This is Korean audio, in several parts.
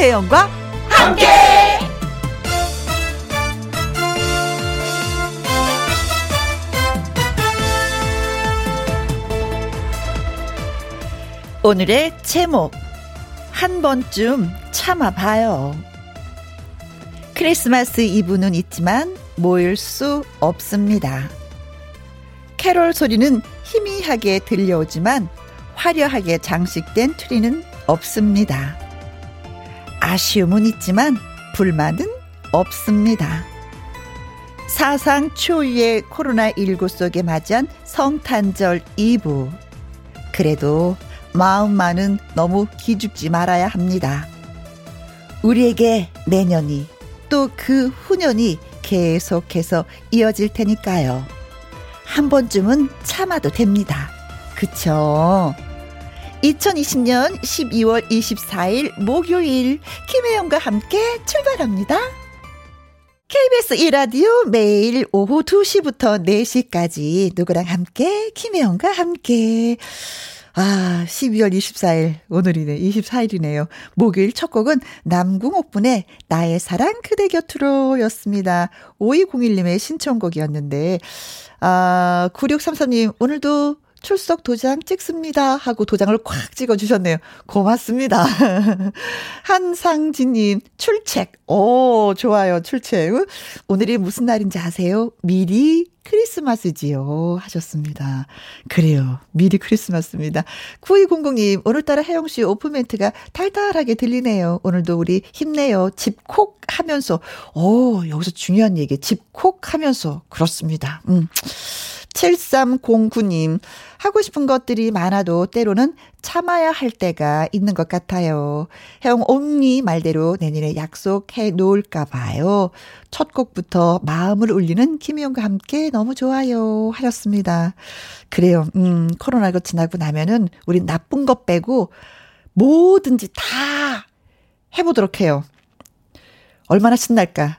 김혜영과 함께. 오늘의 제목 한 번쯤 참아봐요. 크리스마스 이브는 있지만 모일 수 없습니다. 캐롤 소리는 희미하게 들려오지만 화려하게 장식된 트리는 없습니다. 아쉬움은 있지만 불만은 없습니다. 사상 초유의 코로나19 속에 맞이한 성탄절 이브. 그래도 마음만은 너무 기죽지 말아야 합니다. 우리에게 내년이 또 그 후년이 계속해서 이어질 테니까요. 한 번쯤은 참아도 됩니다. 그쵸? 2020년 12월 24일 목요일 김혜영과 함께 출발합니다. KBS 1라디오 매일 오후 2시부터 4시까지 누구랑 함께 김혜영과 함께 아, 12월 24일, 오늘이네, 24일이네요. 목요일 첫 곡은 남궁옥분의 나의 사랑 그대 곁으로 였습니다. 5201님의 신청곡이었는데, 아, 9633님, 오늘도 출석 도장 찍습니다. 하고 도장을 꽉 찍어 주셨네요. 고맙습니다. 한상진님, 출첵. 오, 좋아요. 출첵. 오늘이 무슨 날인지 아세요? 미리 크리스마스지요. 하셨습니다. 그래요. 미리 크리스마스입니다. 9200님, 오늘따라 혜영씨 오프 멘트가 달달하게 들리네요. 오늘도 우리 힘내요. 집콕 하면서. 오, 여기서 중요한 얘기. 집콕 하면서. 그렇습니다. 음. 7309님, 하고 싶은 것들이 많아도 때로는 참아야 할 때가 있는 것 같아요. 형 옴니 말대로 내년에 약속해 놓을까 봐요. 첫 곡부터 마음을 울리는 김희영과 함께 너무 좋아요. 하셨습니다. 그래요. 음, 코로나가 지나고 나면은 우리 나쁜 것 빼고 뭐든지 다 해보도록 해요. 얼마나 신날까.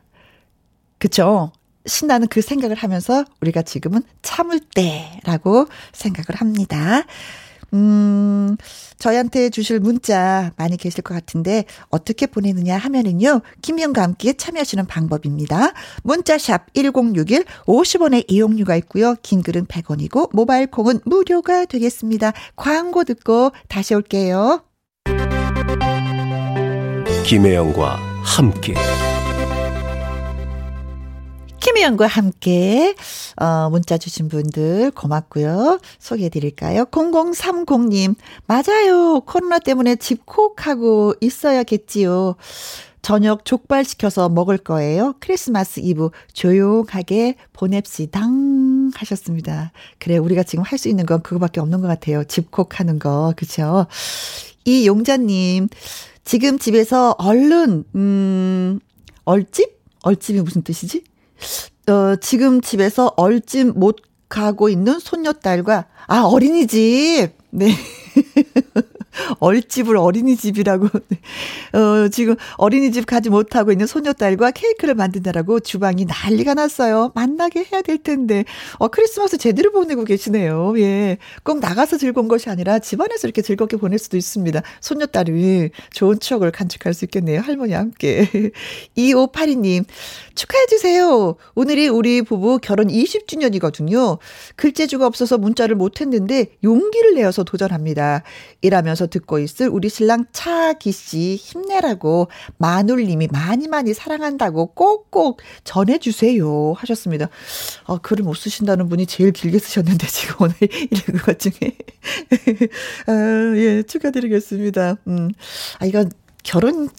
그쵸? 신나는 그 생각을 하면서 우리가 지금은 참을 때라고 생각을 합니다. 음, 저희한테 주실 문자 많이 계실 것 같은데 어떻게 보내느냐 하면은요. 김희영과 함께 참여하시는 방법입니다. 문자샵 1061 50원의 이용료가 있고요. 긴 글은 100원이고 모바일 콩은 무료가 되겠습니다. 광고 듣고 다시 올게요. 김혜영과 함께 김희영과 함께 어, 문자 주신 분들 고맙고요. 소개해 드릴까요? 0030님 맞아요. 코로나 때문에 집콕하고 있어야겠지요. 저녁 족발 시켜서 먹을 거예요. 크리스마스 이브 조용하게 보냅시다. 하셨습니다. 그래, 우리가 지금 할 수 있는 건 그거밖에 없는 것 같아요. 집콕하는 거. 그쵸? 이 용자님, 지금 집에서 얼른, 음, 얼집? 얼집이 무슨 뜻이지? 어, 지금 집에서 얼찜 못 가고 있는 손녀딸과, 아, 어린이집! 네. 얼집을 어린이집이라고. 어, 지금 어린이집 가지 못하고 있는 소녀딸과 케이크를 만든다라고 주방이 난리가 났어요. 만나게 해야 될 텐데. 어, 크리스마스 제대로 보내고 계시네요. 예. 꼭 나가서 즐거운 것이 아니라 집안에서 이렇게 즐겁게 보낼 수도 있습니다. 소녀딸이 좋은 추억을 간직할 수 있겠네요. 할머니와 함께. 2582님, 축하해주세요. 오늘이 우리 부부 결혼 20주년이거든요. 글재주가 없어서 문자를 못했는데 용기를 내어서 도전합니다. 일하면서 듣고 있을 우리 신랑 차기 씨 힘내라고 마눌님이 많이 많이 사랑한다고 꼭꼭 전해주세요 하셨습니다. 아, 글을 못 쓰신다는 분이 제일 길게 쓰셨는데 지금 오늘 읽은 것 중에 아, 예 축하드리겠습니다. 음, 아 이건 결혼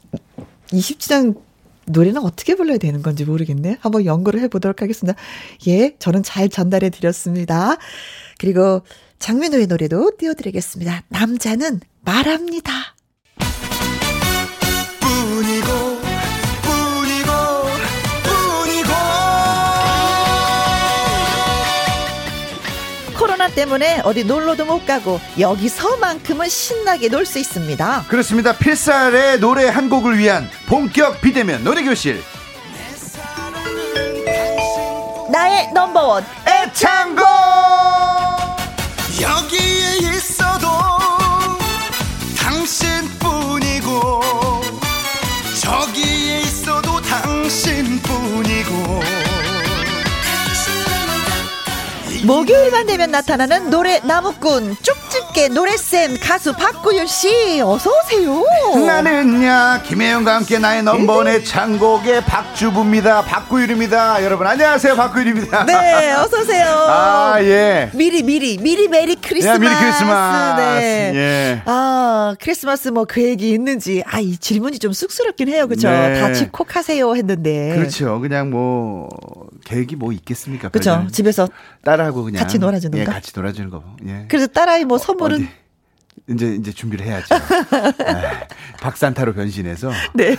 20주년 노래는 어떻게 불러야 되는 건지 모르겠네. 한번 연구를 해보도록 하겠습니다. 예, 저는 잘 전달해 드렸습니다. 그리고 장민호의 노래도 띄워드리겠습니다. 남자는 말합니다. 때문에 어디 놀러도 못 가고 여기서만큼은 신나게 놀 수 있습니다. 그렇습니다. 필살의 노래 한 곡을 위한 본격 비대면 노래교실. 나의 넘버원 애창곡! 목요일만 되면 나타나는 노래 나무꾼 족집게 노래쌤 가수 박구윤 씨 어서 오세요. 나는야 김혜영과 함께 나의 넘버원 애창곡의 박주부입니다. 박구윤입니다. 여러분 안녕하세요 박구윤입니다. 네 어서 오세요. 아 예. 미리 미리 미리 merry Christmas. 야, 미리 크리스마스. 네. 예. 아 크리스마스 뭐 계획이 있는지 아 이 질문이 좀 쑥스럽긴 해요 그죠? 네. 다 집콕하세요 했는데. 그렇죠. 그냥 뭐 계획이 뭐 있겠습니까? 그죠 별다른. 집에서 딸하고 그냥 같이 놀아주는 예, 거? 같이 놀아주는 거. 예. 그래서 딸아이 뭐 선물은 어디? 이제 이제 준비를 해야죠. 아, 박산타로 변신해서 네.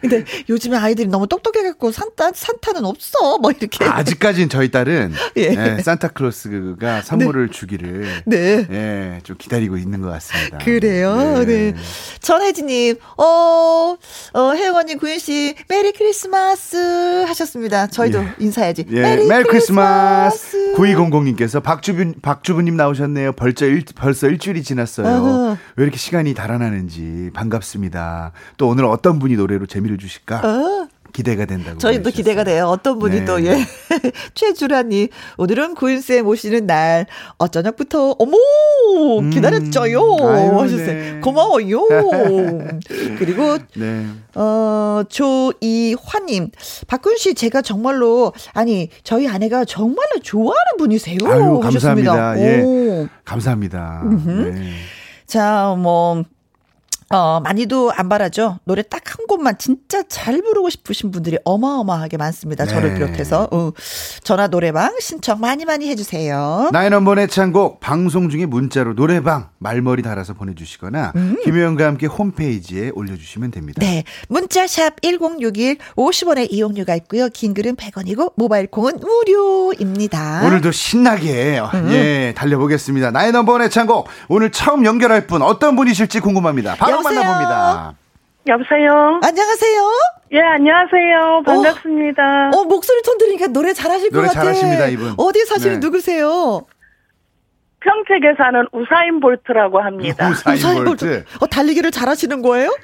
근데 요즘에 아이들이 너무 똑똑해갖고 산타 산타는 없어 뭐 이렇게. 아직까지는 저희 딸은 예. 예, 산타클로스가 선물을 주기를 네. 예, 좀 기다리고 있는 것 같습니다. 그래요. 네. 전혜진님, 어, 어, 혜원님, 구윤 씨, merry Christmas 하셨습니다. 저희도 예. 인사해야지. 예, merry Christmas. 9200님께서 박주부 박주부님 나오셨네요. 벌써 일, 벌써 일주일이 지났어요. 어허. 왜 이렇게 시간이 달아나는지 반갑습니다. 또 오늘 어떤 분이 노래로 재미를 주실까 어, 기대가 된다고. 저희도. 기대가 돼요. 어떤 분이 네. 또, 예. 최주라님, 오늘은 구윤쌤 오시는 날, 어저녁부터, 어머! 기다렸죠요! 음, 하셨어요. 네. 고마워요! 그리고, 네. 어, 조이화님, 박군 씨, 제가 정말로, 아니, 저희 아내가 정말로 좋아하는 분이세요. 아유, 하셨습니다. 감사합니다. 예. 오. 감사합니다. 네. 자, 뭐, 어, 많이도 안 바라죠. 노래 딱 한 곡만 진짜 잘 부르고 싶으신 분들이 어마어마하게 많습니다. 저를 네. 비롯해서. 어, 전화 노래방 신청 많이 많이 해주세요. 넘버의 창곡 방송 중에 문자로 노래방 말머리 달아서 보내주시거나 김혜영과 함께 홈페이지에 올려주시면 됩니다. 음. 네. 문자샵 1061 50원의 이용료가 있고요. 긴 글은 100원이고 모바일 콩은 무료입니다. 오늘도 신나게 음. 예 달려보겠습니다. 넘버원의 창곡 오늘 처음 연결할 분 어떤 분이실지 궁금합니다. 바로 여보세요? 만나봅니다. 여보세요? 안녕하세요. 예, 안녕하세요. 반갑습니다. 어, 목소리 톤 들으니까 노래 잘하실 것 노래 같아요. 잘하십니다, 이분. 어디 사시는 네. 누구세요? 평택에 사는 우사인 볼트라고 합니다. 우사인 우사인 볼트. 어, 달리기를 잘하시는 거예요?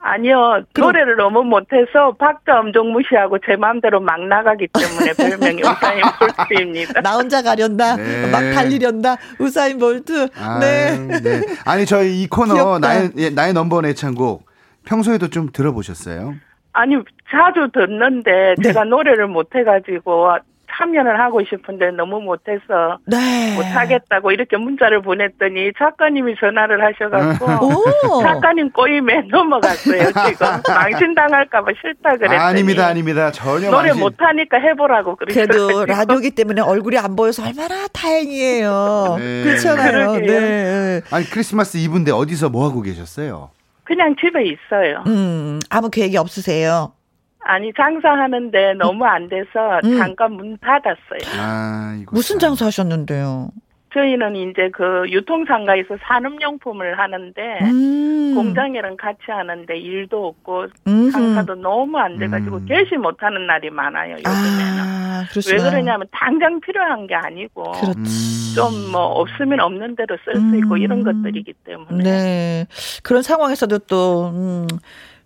아니요, 그럼- 노래를 너무 못해서 박자 엄청 무시하고 제 마음대로 막 나가기 때문에 별명이 우사인 볼트입니다. 나 혼자 가련다. 네. 막 달리련다. 우사인 볼트. 아, 네. 네. 아니 저희 이 코너 귀엽다. 나의 예, 나의 넘버원 애창곡 평소에도 좀 들어보셨어요? 아니, 자주 듣는데 네. 제가 노래를 못해가지고 참여를 하고 싶은데 너무 못해서 네. 못하겠다고 이렇게 문자를 보냈더니 작가님이 전화를 하셔갖고 오. 작가님 꼬임에 넘어갔어요 지금 망신당할까봐 싫다 그랬더니 아닙니다, 아닙니다. 전혀 노래 망신- 못하니까 해보라고 그래도 그러셔가지고 라디오기 때문에 얼굴이 안 보여서 얼마나 다행이에요. 네. 그렇잖아요. 그러게요. 네. 아니 크리스마스 이브인데 어디서 뭐 하고 계셨어요? 그냥 집에 있어요 음, 아무 계획이 없으세요. 아니 장사하는데 너무 안 돼서 음. 잠깐 문 닫았어요 아, 무슨 참. 장사 하셨는데요? 저희는 이제 그 유통상가에서 산업용품을 하는데 음. 공장이랑 같이 하는데 일도 없고 음흠. 장사도 너무 안 돼가지고 음. 개시 못하는 날이 많아요 요즘에는 아, 왜. 그러냐면 당장 필요한 게 아니고 그렇지. 음. 좀뭐 없으면 없는 대로 쓸 수 있고 음. 이런 것들이기 때문에 네. 그런 상황에서도 또, 음,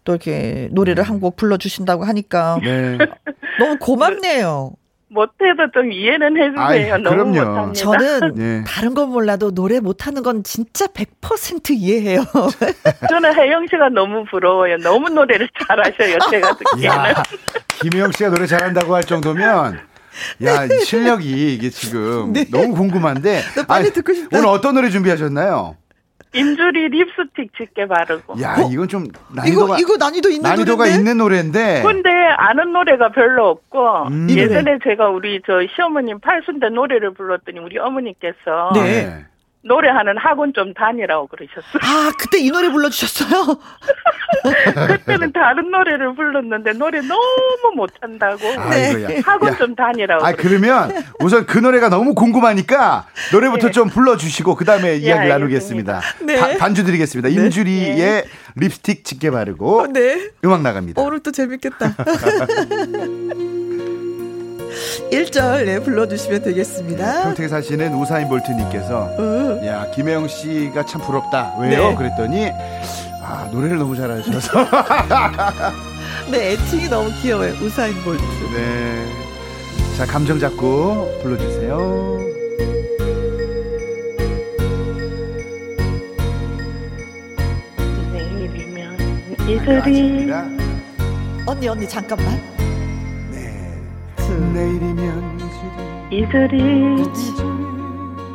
또 이렇게 노래를 한 곡 불러주신다고 하니까 네. 너무 고맙네요. 못해도 좀 이해는 해주세요. 아이, 너무 그럼요. 못합니다. 저는 네. 다른 건 몰라도 노래 못하는 건 진짜 100% 이해해요. 저는 혜영 씨가 너무 부러워요. 너무 노래를 잘하셔요. 제가 듣기에는. 야, 김혜영 씨가 노래 잘한다고 할 정도면 야, 이 실력이 이게 지금 네. 너무 궁금한데 나 빨리 듣고 싶다. 오늘 어떤 노래 준비하셨나요? 임주리 립스틱 짙게 바르고. 야, 어? 이건 좀 난이도가 이거, 이거 난이도 있는 난이도가 노래인데? 있는 노래인데 근데 아는 노래가 별로 없고 음. 예전에 제가 우리 저 시어머님 팔순대 노래를 불렀더니 우리 어머니께서 네. 노래하는 학원 좀 다니라고 그러셨어요. 아, 그때 이 노래 불러주셨어요? 그때는 다른 노래를 불렀는데 노래 너무 못한다고 아이고야. 학원 야. 좀 다니라고. 아 그러면 우선 그 노래가 너무 궁금하니까 노래부터 네. 좀 불러주시고 그 다음에 이야기 알겠습니다. 나누겠습니다. 네. 바- 반주 드리겠습니다. 임주리의 립스틱 짙게 바르고 네. 음악 나갑니다. 오늘 또 재밌겠다. 1절 네, 불러주시면 되겠습니다. 평택에 사시는 우사인 볼트님께서 어. 야 김혜영 씨가 참 부럽다. 왜요? 네. 그랬더니 아 노래를 너무 잘하셔서 네, 애칭이 너무 귀여워요. 우사인 볼트. 네. 자, 감정 잡고 불러주세요. 내일이면 네, 아침입니다. 언니 언니 잠깐만. 내일이면 이슬이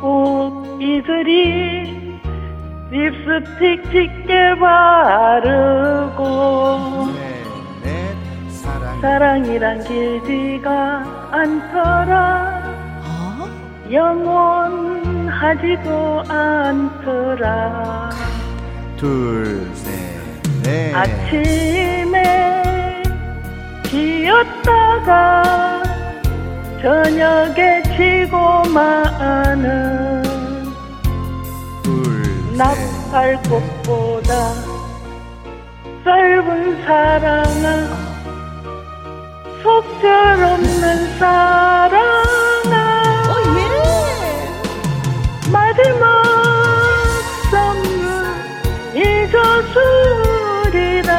꼭 이슬이 립스틱 짙게 바르고 네, 네, 사랑. 사랑이란 길지가 않더라 어? 영원하지도 않더라 둘, 셋, 넷. 아침에 기었다가 저녁에 지고 마는. 나팔꽃보다 짧은 사랑아 속절없는 사랑아 어 예. 마지막 선물 잊어주리라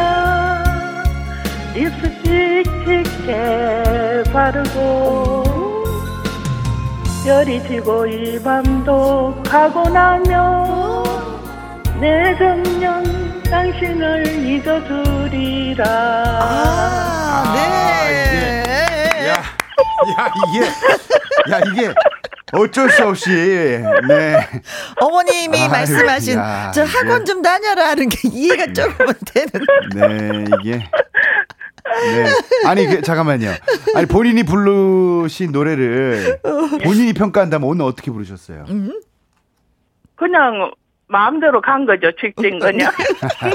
립스 틱 짙게 바르고 별이 지고 이 밤도 가고 나면 내 정년 당신을 잊어주리라 아, 네. 야, 야, 이게, 야, 이게 어쩔 수 없이, 네. 어머님이 아유, 말씀하신 야, 저 학원 예. 좀 다녀라 하는 게 이해가 조금은 되는. 네, 이게. 네. 아니, 그, 잠깐만요. 아니, 본인이 부르신 노래를 본인이 평가한다면 오늘 어떻게 부르셨어요? 그냥 마음대로 간 거죠 직진 그냥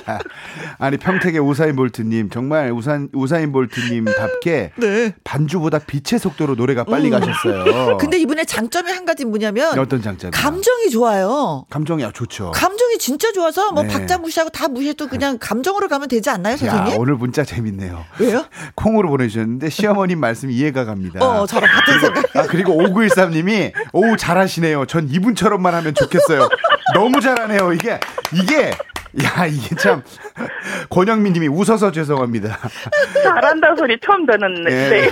아니, 평택의 우사인 볼트님, 정말 우산, 우사인 볼트님답게 네. 반주보다 빛의 속도로 노래가 빨리 가셨어요. 근데 이분의 장점이 한 가지 뭐냐면 어떤 장점이요? 감정이 좋아요. 감정이 아, 좋죠. 감정이 진짜 좋아서 뭐 네. 박자 무시하고 다 무시해도 그냥 감정으로 가면 되지 않나요, 야, 선생님? 오늘 문자 재밌네요. 왜요? 콩으로 보내주셨는데 시어머님 말씀 이해가 갑니다. 어, 저랑 같은 생각. 아, 그리고 5913님이, 오, 잘하시네요. 전 이분처럼만 하면 좋겠어요. 너무 잘하네요. 이게, 이게, 야, 이게 참. 권영민 님이 웃어서 죄송합니다. 잘한다 소리 처음 듣는데 예.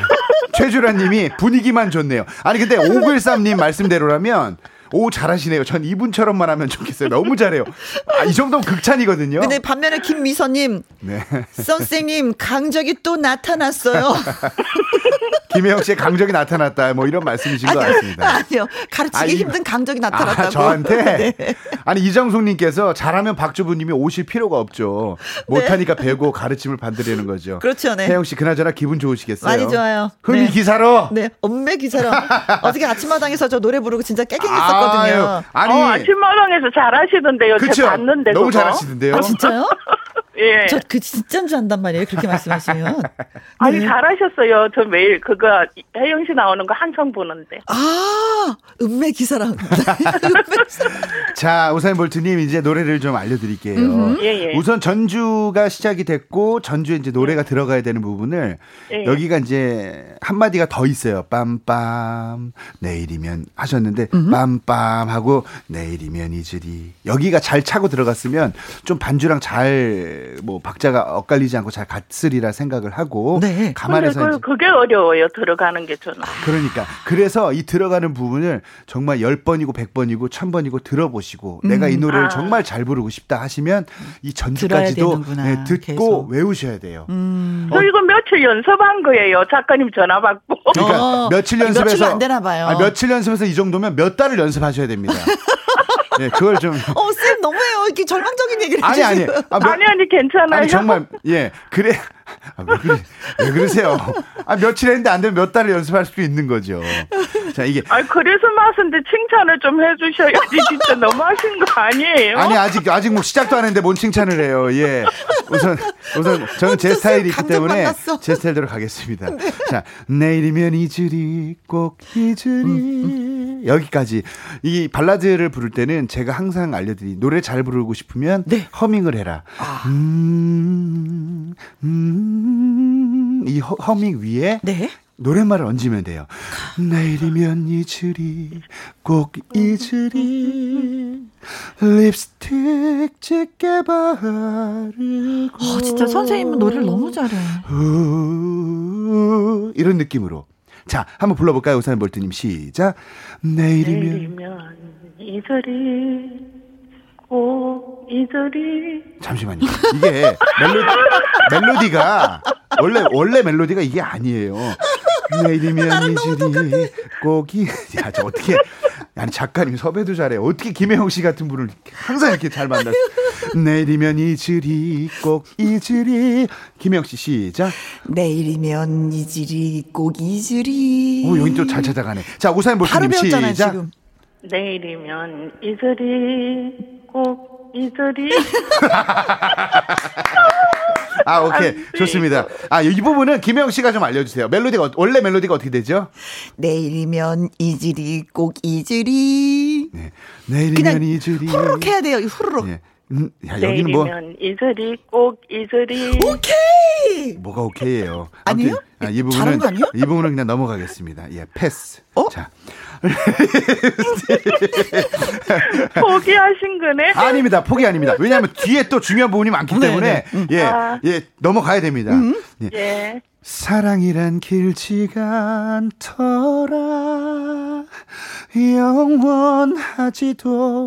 최주라 님이 분위기만 좋네요. 아니, 근데 5913님 말씀대로라면, 오, 잘하시네요. 전 이분처럼만 하면 좋겠어요. 너무 잘해요. 아, 이 정도면 극찬이거든요. 근데 반면에 김미선님, 네. 선생님 강적이 또 나타났어요. 김혜영 씨의 강적이 나타났다. 뭐 이런 말씀이신 것 같습니다. 아니요, 가르치기 아, 힘든 강적이 나타났다고. 아, 저한테? 네. 아니, 이정숙님께서 잘하면 박주부님이 오실 필요가 없죠. 못하니까 배고 가르침을 받으려는 거죠. 그렇죠, 네. 혜영 씨, 그나저나 기분 좋으시겠어요? 많이 좋아요. 흠이 네. 기사로? 네, 엄매 기사로. 어저께 아침마당에서 저 노래 부르고 진짜 깨갱했었거든요. 아유, 아니, 어, 아침마당에서 잘하시던데요 그쵸? 제가 봤는데 너무 그거. 잘하시던데요? 아, 진짜요? 예. 저 그 진짜인 줄 안단 말이에요. 그렇게 말씀하시면. 아니 네. 잘하셨어요. 저 매일 그거 혜영 씨 나오는 거 항상 보는데. 아, 음매 기사랑. 자, 우사인 볼트님 이제 노래를 좀 알려드릴게요. 예, 예. 우선 전주가 시작이 됐고 전주에 이제 노래가 들어가야 되는 부분을 예. 여기가 이제 한 마디가 더 있어요. 빰빰 내일이면 하셨는데 빰빰 하고 내일이면 이슬이 여기가 잘 차고 들어갔으면 좀 반주랑 잘뭐 박자가 엇갈리지 않고 잘 갔으리라 생각을 하고 네. 감안해서 그, 그게 어려워요. 들어가는 게 저는. 그러니까 그래서 이 들어가는 부분을 정말 10번이고 100번이고 1000번이고 들어보시고 내가 이 노래를 아. 정말 잘 부르고 싶다 하시면 이 전주까지도 되는구나, 네, 듣고 계속. 외우셔야 돼요. 음. 저 이거 며칠 연습한 거예요. 작가님 전화 받고. 그러니까 어. 며칠 아니, 며칠 연습해서 안 되나 봐요. 아, 며칠 연습해서 이 정도면 몇 달을 연습하셔야 됩니다. 네, 그걸 좀 어, 쌤 너무해요. 이렇게 절망적인 얘기를 아니 아니 해주시고. 아, 몇- 아니 아니 괜찮아요. 아니 정말 예 그래 아, 왜, 그러, 왜 그러세요? 아 며칠 했는데 안 되면 몇 달을 연습할 수도 있는 거죠. 자 이게 그래서 맞은데 칭찬을 좀 해주셔야지 진짜 너무 하신 거 아니에요? 아니 아직 아직 뭐 시작도 안 했는데 뭔 칭찬을 해요. 예. 우선 우선 저는 제? 스타일이 있기 때문에 만났어. 제 스타일대로 가겠습니다. 자 내일이면 잊으리 꼭 잊으리 여기까지 이 발라드를 부를 때는 제가 항상 알려드린 노래 잘 부르고 싶으면 네. 허밍을 해라. 음, 음, 이 허, 허밍 위에 네. 노랫말을 얹으면 돼요. 내일이면 잊으리, 꼭 잊으리, 립스틱 짙게 바르고. 어, 진짜 선생님은 노래를 너무 잘해. 우, 이런 느낌으로. 자, 한번 불러볼까요? 우사인 볼트님 시작. 내일이면 내일이면 이슬이 꼭 이슬이 잠시만요. 이게 멜로디, 멜로디가 원래 원래 멜로디가 이게 아니에요. 내일이면 이슬이 꼭이 야, 저 어떻게 아니 작가님 섭외도 잘해. 어떻게 김혜영 씨 같은 분을 항상 이렇게 잘 만났어. 내일이면 이슬이 꼭 이슬이 김혜영 씨 시작. 내일이면 이질이 꼭 이질이. 오, 여기 또 잘 찾아가네. 자, 우사인 볼트님 시작. 지금. 내일이면 이슬이 꼭 이슬이 아, 오케이. 좋습니다. 아, 이 부분은 김혜영 씨가 좀 알려주세요. 멜로디가, 어- 원래 멜로디가 어떻게 되죠? 내일이면 이질이 꼭 이질이. 네. 내일이면 이슬이. 후루룩 해야 돼요, 후루룩. 예. 음, 야, 여기는 뭐, 내일이면 이슬이 꼭 이슬이 오케이! 뭐가 오케이예요? 아무튼, 아, 이 부분은? 이 부분은 그냥 넘어가겠습니다. 예, 패스. 어? 자. 포기하신 거네. 아닙니다. 포기 아닙니다. 왜냐하면 뒤에 또 중요한 부분이 많기 네, 때문에, 네. 예, 아. 예, 넘어가야 됩니다. 예. 예. 사랑이란 길지가 않더라 영원하지도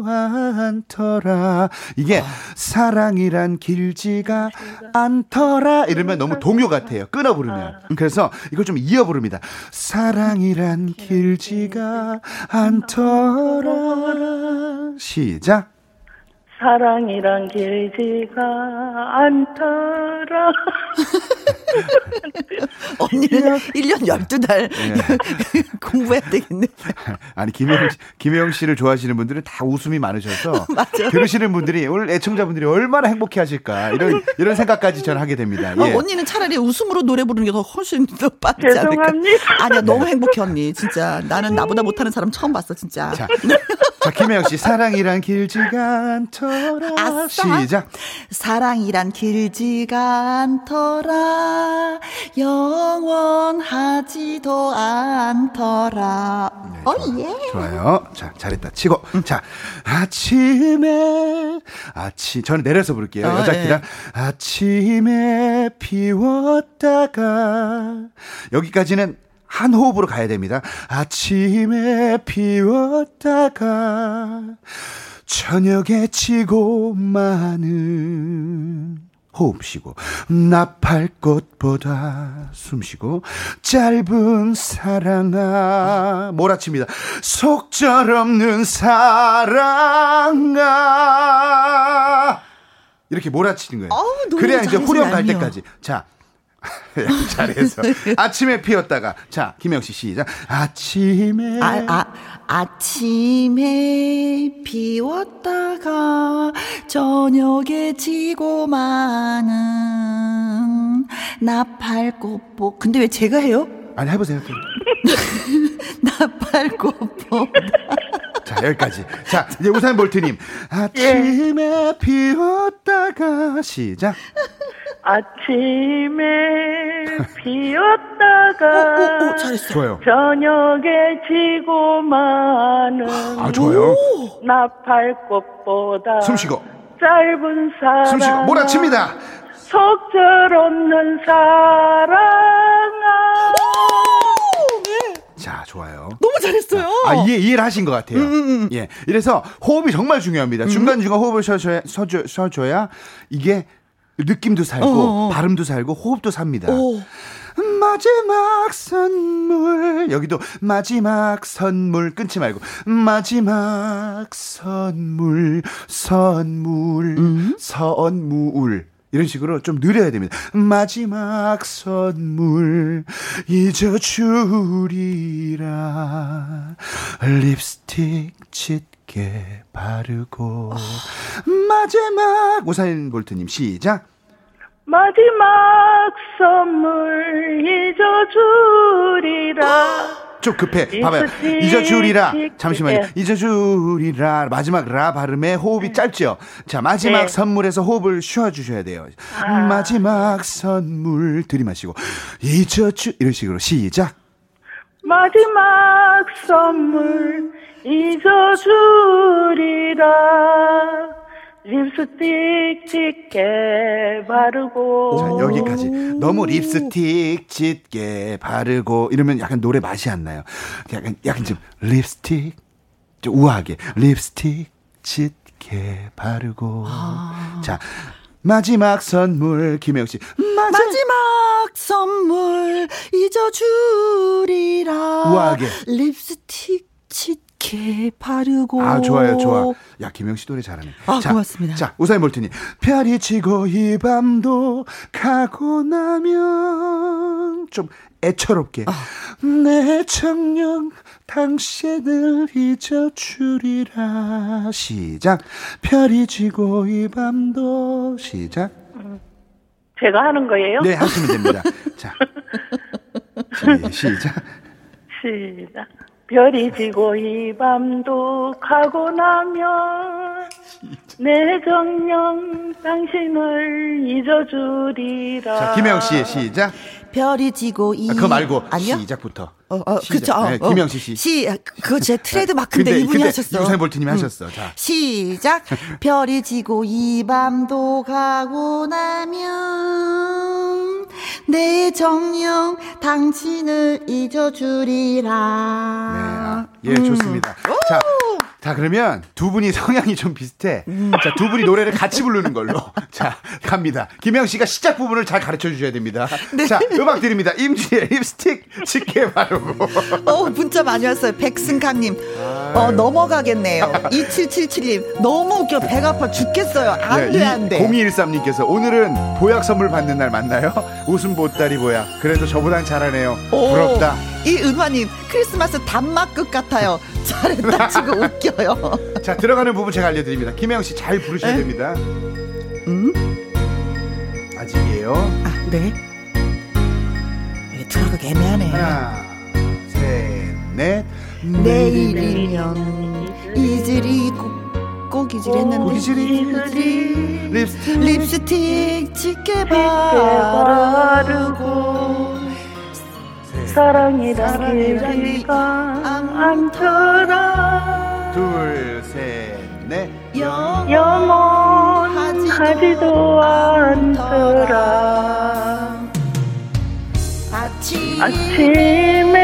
않더라. 이게 사랑이란 길지가 않더라. 이러면 너무 동요 같아요. 끊어 부르면. 그래서 이걸 좀 이어 부릅니다. 사랑이란 길지가 않더라. 시작 사랑이란 길지가 않더라. 언니는 1년 12달 공부해야 되겠네. 아니 김혜영 씨, 김혜영 씨를 좋아하시는 분들은 다 웃음이 많으셔서 들으시는 분들이 오늘 애청자분들이 얼마나 행복해 하실까 이런 이런 생각까지 저는 하게 됩니다. 어, 예. 언니는 차라리 웃음으로 노래 부르는 게 더 훨씬 더 빠르지 않을까? 죄송합니다. 아니야, 너무 행복해, 언니. 진짜. 나는 나보다 못하는 사람 처음 봤어, 진짜. 자, 자 김혜영 씨 사랑이란 길지가 않더 라 아싸. 시작. 사랑이란 길지가 않더라. 영원하지도 않더라. 어, 예. 좋아요. 자, 잘했다. 치고. 자, 아침에, 아침, 저는 내려서 부를게요. 아, 여자 예. 키랑. 아침에 비웠다가. 여기까지는 한 호흡으로 가야 됩니다. 아침에 비웠다가. 저녁에 지고 많은 호흡 쉬고 나팔꽃보다 숨 쉬고 짧은 사랑아. 몰아칩니다. 속절없는 사랑아. 이렇게 몰아치는 거예요. 어우, 그래야 이제 후렴 갈. 때까지. 자 잘해서 아침에 피었다가 자 김영 씨 시작 아침에 아, 아, 아침에 비웠다가 저녁에 지고 많은 나팔꽃보. 근데 왜 제가 해요? 아니 해보세요 나팔꽃보. 자, 여기까지. 자, 이제 우사인 볼트님. 아침에 비웠다가, 시작. 아침에 오, 비었다가 오, 오, 잘했어. 좋아요. 저녁에 지고 많은 아, 좋아요. 나팔꽃보다 숨 쉬고, 짧은 사랑 숨 쉬고, 몰아칩니다. 속절없는 사랑아 자, 좋아요. 너무 잘했어요. 아, 이해, 이해를 하신 것 같아요. 예. 이래서 호흡이 정말 중요합니다. 중간중간 호흡을 쉬어줘야, 쉬어줘, 쉬어줘야 이게 느낌도 살고, 어어. 발음도 살고, 호흡도 삽니다. 오. 마지막 선물 여기도 마지막 선물 끊지 말고 마지막 선물 선물 선물 이런 식으로 좀 느려야 됩니다. 마지막 선물 잊어주리라 립스틱 짙 게 바르고 마지막 우사인 볼트님 시작. 마지막 선물 잊어주리라 좀 급해. 봐봐요. 잊어주리라. 지- 잠시만요. 예. 잊어주리라. 마지막 라 발음에 호흡이 짧죠? 자, 마지막 네. 선물에서 호흡을 쉬어주셔야 돼요. 마지막 선물 들이마시고, 잊어주, 이런 식으로 시작. 마지막 선물 잊어주리라 립스틱 짙게 바르고. 자, 여기까지. 너무 립스틱 짙게 바르고 이러면 약간 노래 맛이 안 나요. 약간, 약간 좀 립스틱, 좀 우아하게. 립스틱 짙게 바르고. 자, 마지막 선물, 김혜영 씨. 마지막. 마지막 선물 잊어주리라. 우아하게. 립스틱 짙 게 바르고. 아, 좋아요, 좋아. 야, 김영 씨 노래 잘하네. 아, 고맙습니다. 자, 우사인 볼트니. 별이 지고 이 밤도 가고 나면 좀 애처롭게. 아. 내 청년 당신을 잊어주리라. 시작. 별이 지고 이 밤도 시작. 제가 하는 거예요? 네, 하시면 됩니다. 자. 시, 시작. 시작. 별이 지고 이 밤도 가고 나면 내 정령 당신을 잊어주리라. 자, 김영 씨 시작. 별이 지고 이. 아, 그거 말고 아니요? 시작부터. 어, 어. 그쵸. 어, 네, 어. 김영씨 씨. 시, 그거 제 트레이드 마크인데 근데- 이분이 근데 하셨어. 유사인 볼트님이 하셨어. 자. 시작. 별이 지고 이 밤도 가고 나면 내 정령 당신을 잊어주리라. 아, 예, 좋습니다. 자, 자, 그러면 두 분이 성향이 좀 비슷해. 음. 자, 두 분이 노래를 같이 부르는 걸로. 자, 갑니다. 김영 씨가 시작 부분을 잘 가르쳐 주셔야 됩니다. 네. 자, 음악 드립니다. 임지의 립스틱 짙게 바르고. 어, 문자 많이 왔어요. 백승강님. 어, 넘어가겠네요. 2777님. 너무 웃겨. 배가 아파 죽겠어요. 안 돼, 안 돼. 0213님께서 오늘은 보약 선물 받는 날 맞나요? 웃음 보따리 보약. 그래도 저보단 잘하네요. 오, 부럽다. 이 은화님. 크리스마스 단막극 같아요. 잘했다. 지금 웃겨요. 자, 들어가는 부분 제가 알려드립니다. 김영 씨 잘 부르셔야 에? 됩니다. 음? 아직이에요. 아, 네. 이게 들어가기 애매하네. 하나, 셋, 넷. 내일이면 이슬이 꼭, 꼭 이슬했는데. 고기질이 이슬이 립스틱. 립스틱 짙게 바르고 사랑이란 안- 않더라 둘, 셋, 넷. 영 영원하지도 않더라 아침 아침에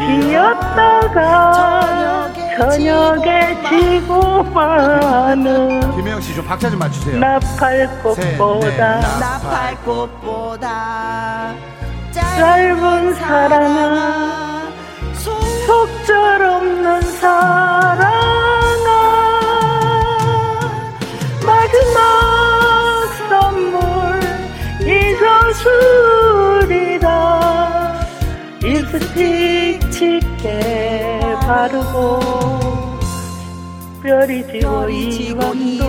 비었다가 저녁에 지고 마는 김혜영 씨 좀 박자 좀 맞추세요. 나팔꽃보다 나팔꽃보다 짧은 사랑아 속절 없는 사랑아 마지막 선물 잊어주리라. 립스틱 짙게 바르고 별이 지고 이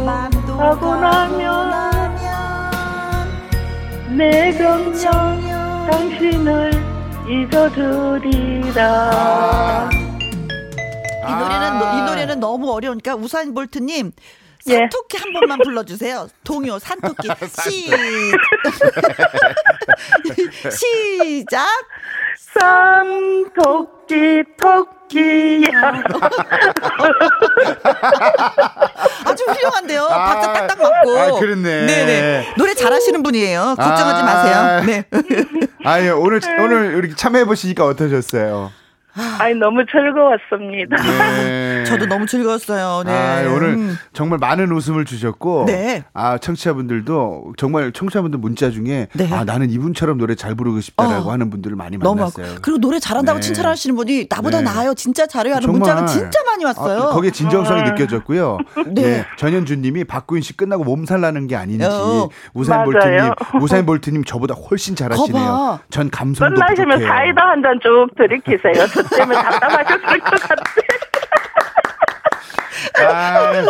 밤도 하고 나면 내 정녕 당신을 잊어주리라 이 노래는 너- 이 노래는 너무 어려우니까 우사인 볼트님 예. 산토끼 한 번만 불러주세요. 동요 산토끼 시 시작. 쌈토끼 토끼야 아주 훌륭한데요. 아, 박자 딱딱 맞고. 아, 그렇네. 네네. 노래 잘하시는 분이에요. 걱정하지 아. 마세요. 네. 아유, 오늘, 오늘 이렇게 참여해 보시니까 어떠셨어요? 아니 너무 즐거웠습니다 네. 저도 너무 즐거웠어요. 네. 아, 오늘 음. 정말 많은 웃음을 주셨고, 네. 아 청취자분들도 정말 청취자분들 문자 중에 네. 아 나는 이분처럼 노래 잘 부르고 싶다라고 어. 하는 분들을 많이 너무 만났어요. 하고. 그리고 노래 잘한다고 네. 칭찬하시는 분이 나보다 네. 나아요. 진짜 잘해요 하는 정말. 문자가 진짜 많이 왔어요. 아, 거기에 진정성이 아. 느껴졌고요. 네. 네. 전현주님이 박구인 씨 끝나고 몸살 나는 게 아닌지 어. 우사인 볼트님. 우사인 볼트님 저보다 훨씬 잘하시네요. 전 감성도 끝나시면 부족해요. 사이다 한 잔 쭉 들이키세요 저 때문에 답답하셨을 것 같아 아유,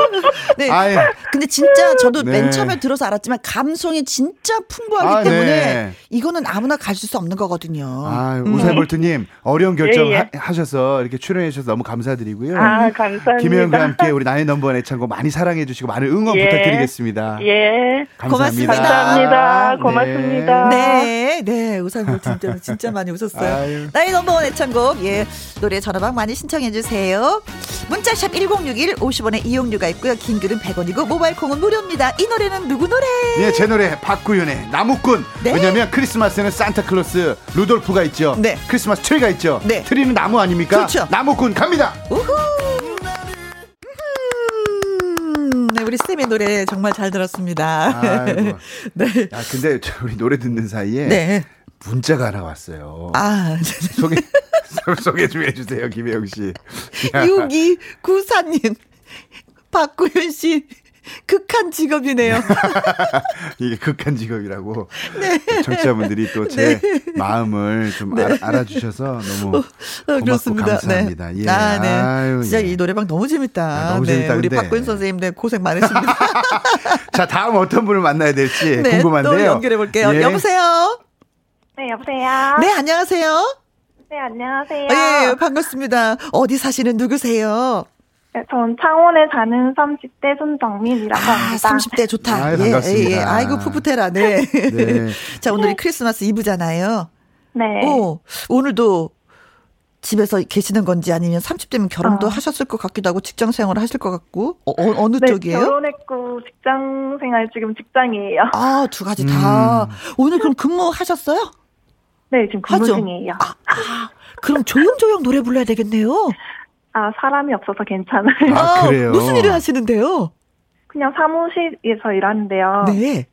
네. 아유. 근데 진짜 저도 네. 맨 처음에 들어서 알았지만 감성이 진짜 풍부하기 아, 때문에 네. 이거는 아무나 가실 수 없는 거거든요. 아, 음. 우사인 볼트님 어려운 결정 예, 예. 하, 하셔서 이렇게 출연해 주셔서 너무 감사드리고요. 아 감사합니다 김혜영과 함께 우리 나의 넘버원 애창곡 많이 사랑해 주시고 많은 응원 예. 부탁드리겠습니다. 예 감사합니다. 감사합니다. 네. 고맙습니다. 네, 네. 우상골 진짜, 진짜 많이 웃었어요. 아유. 나의 넘버원 애창곡, 예. 노래 전화방 많이 신청해 주세요. 문자샵 1061, 50원의 이용료가 있고요. 긴 글은 100원이고 모바일 콩은 무료입니다. 이 노래는 누구 노래? 예, 제 노래 박구윤의 나무꾼. 네. 왜냐면 크리스마스는 산타클로스 루돌프가 있죠. 네. 크리스마스 트리가 있죠. 네. 트리는 나무 아닙니까? 그렇죠. 나무꾼 갑니다. 우후. 음, 네, 우리 쌤의 노래 정말 잘 들었습니다. 아이고. 네. 야, 근데 저 우리 노래 듣는 사이에 네. 문자가 하나 왔어요. 아, 소개 소개 좀 해주세요, 김혜영 씨. 야, 6294님. 박구윤 씨. 극한 직업이네요. 이게 극한 직업이라고 네. 청취자분들이 또제 마음을 좀 알아, 알아 주셔서 너무 어, 고맙고 그렇습니다. 감사합니다. 네. 예. 아, 네. 아유, 진짜 예. 이 노래방 너무 재밌다. 아, 너무 네. 재밌다, 우리. 박구윤 선생님, 네, 고생 많으십니다. 자 다음 어떤 분을 만나야 될지 네. 궁금한데요. 또 연결해 볼게요. 예. 여보세요? 네, 여보세요? 네, 안녕하세요? 네, 안녕하세요. 예, 반갑습니다. 어디 사시는 누구세요? 네, 전 창원에 사는 30대 손정민이라고 아, 합니다. 30대 좋다. 아유, 예, 반갑습니다. 예, 예. 아이고, 풋풋해라. 네. 네. 자, 오늘이 크리스마스 이브잖아요. 네. 오, 오늘도 집에서 계시는 건지 아니면 30대면 결혼도 어. 하셨을 것 같기도 하고 직장 생활을 하실 것 같고 어, 어, 느 네, 쪽이에요? 결혼했고 직장 생활 지금 직장이에요. 아, 두 가지 다. 오늘 그럼 근무하셨어요? 네, 지금 근무 하죠. 중이에요. 아, 아, 그럼 조용조용 노래 불러야 되겠네요. 아, 사람이 없어서 괜찮아요. 아, 그래요? 무슨 일을 하시는데요? 그냥 사무실에서 일하는데요. 네.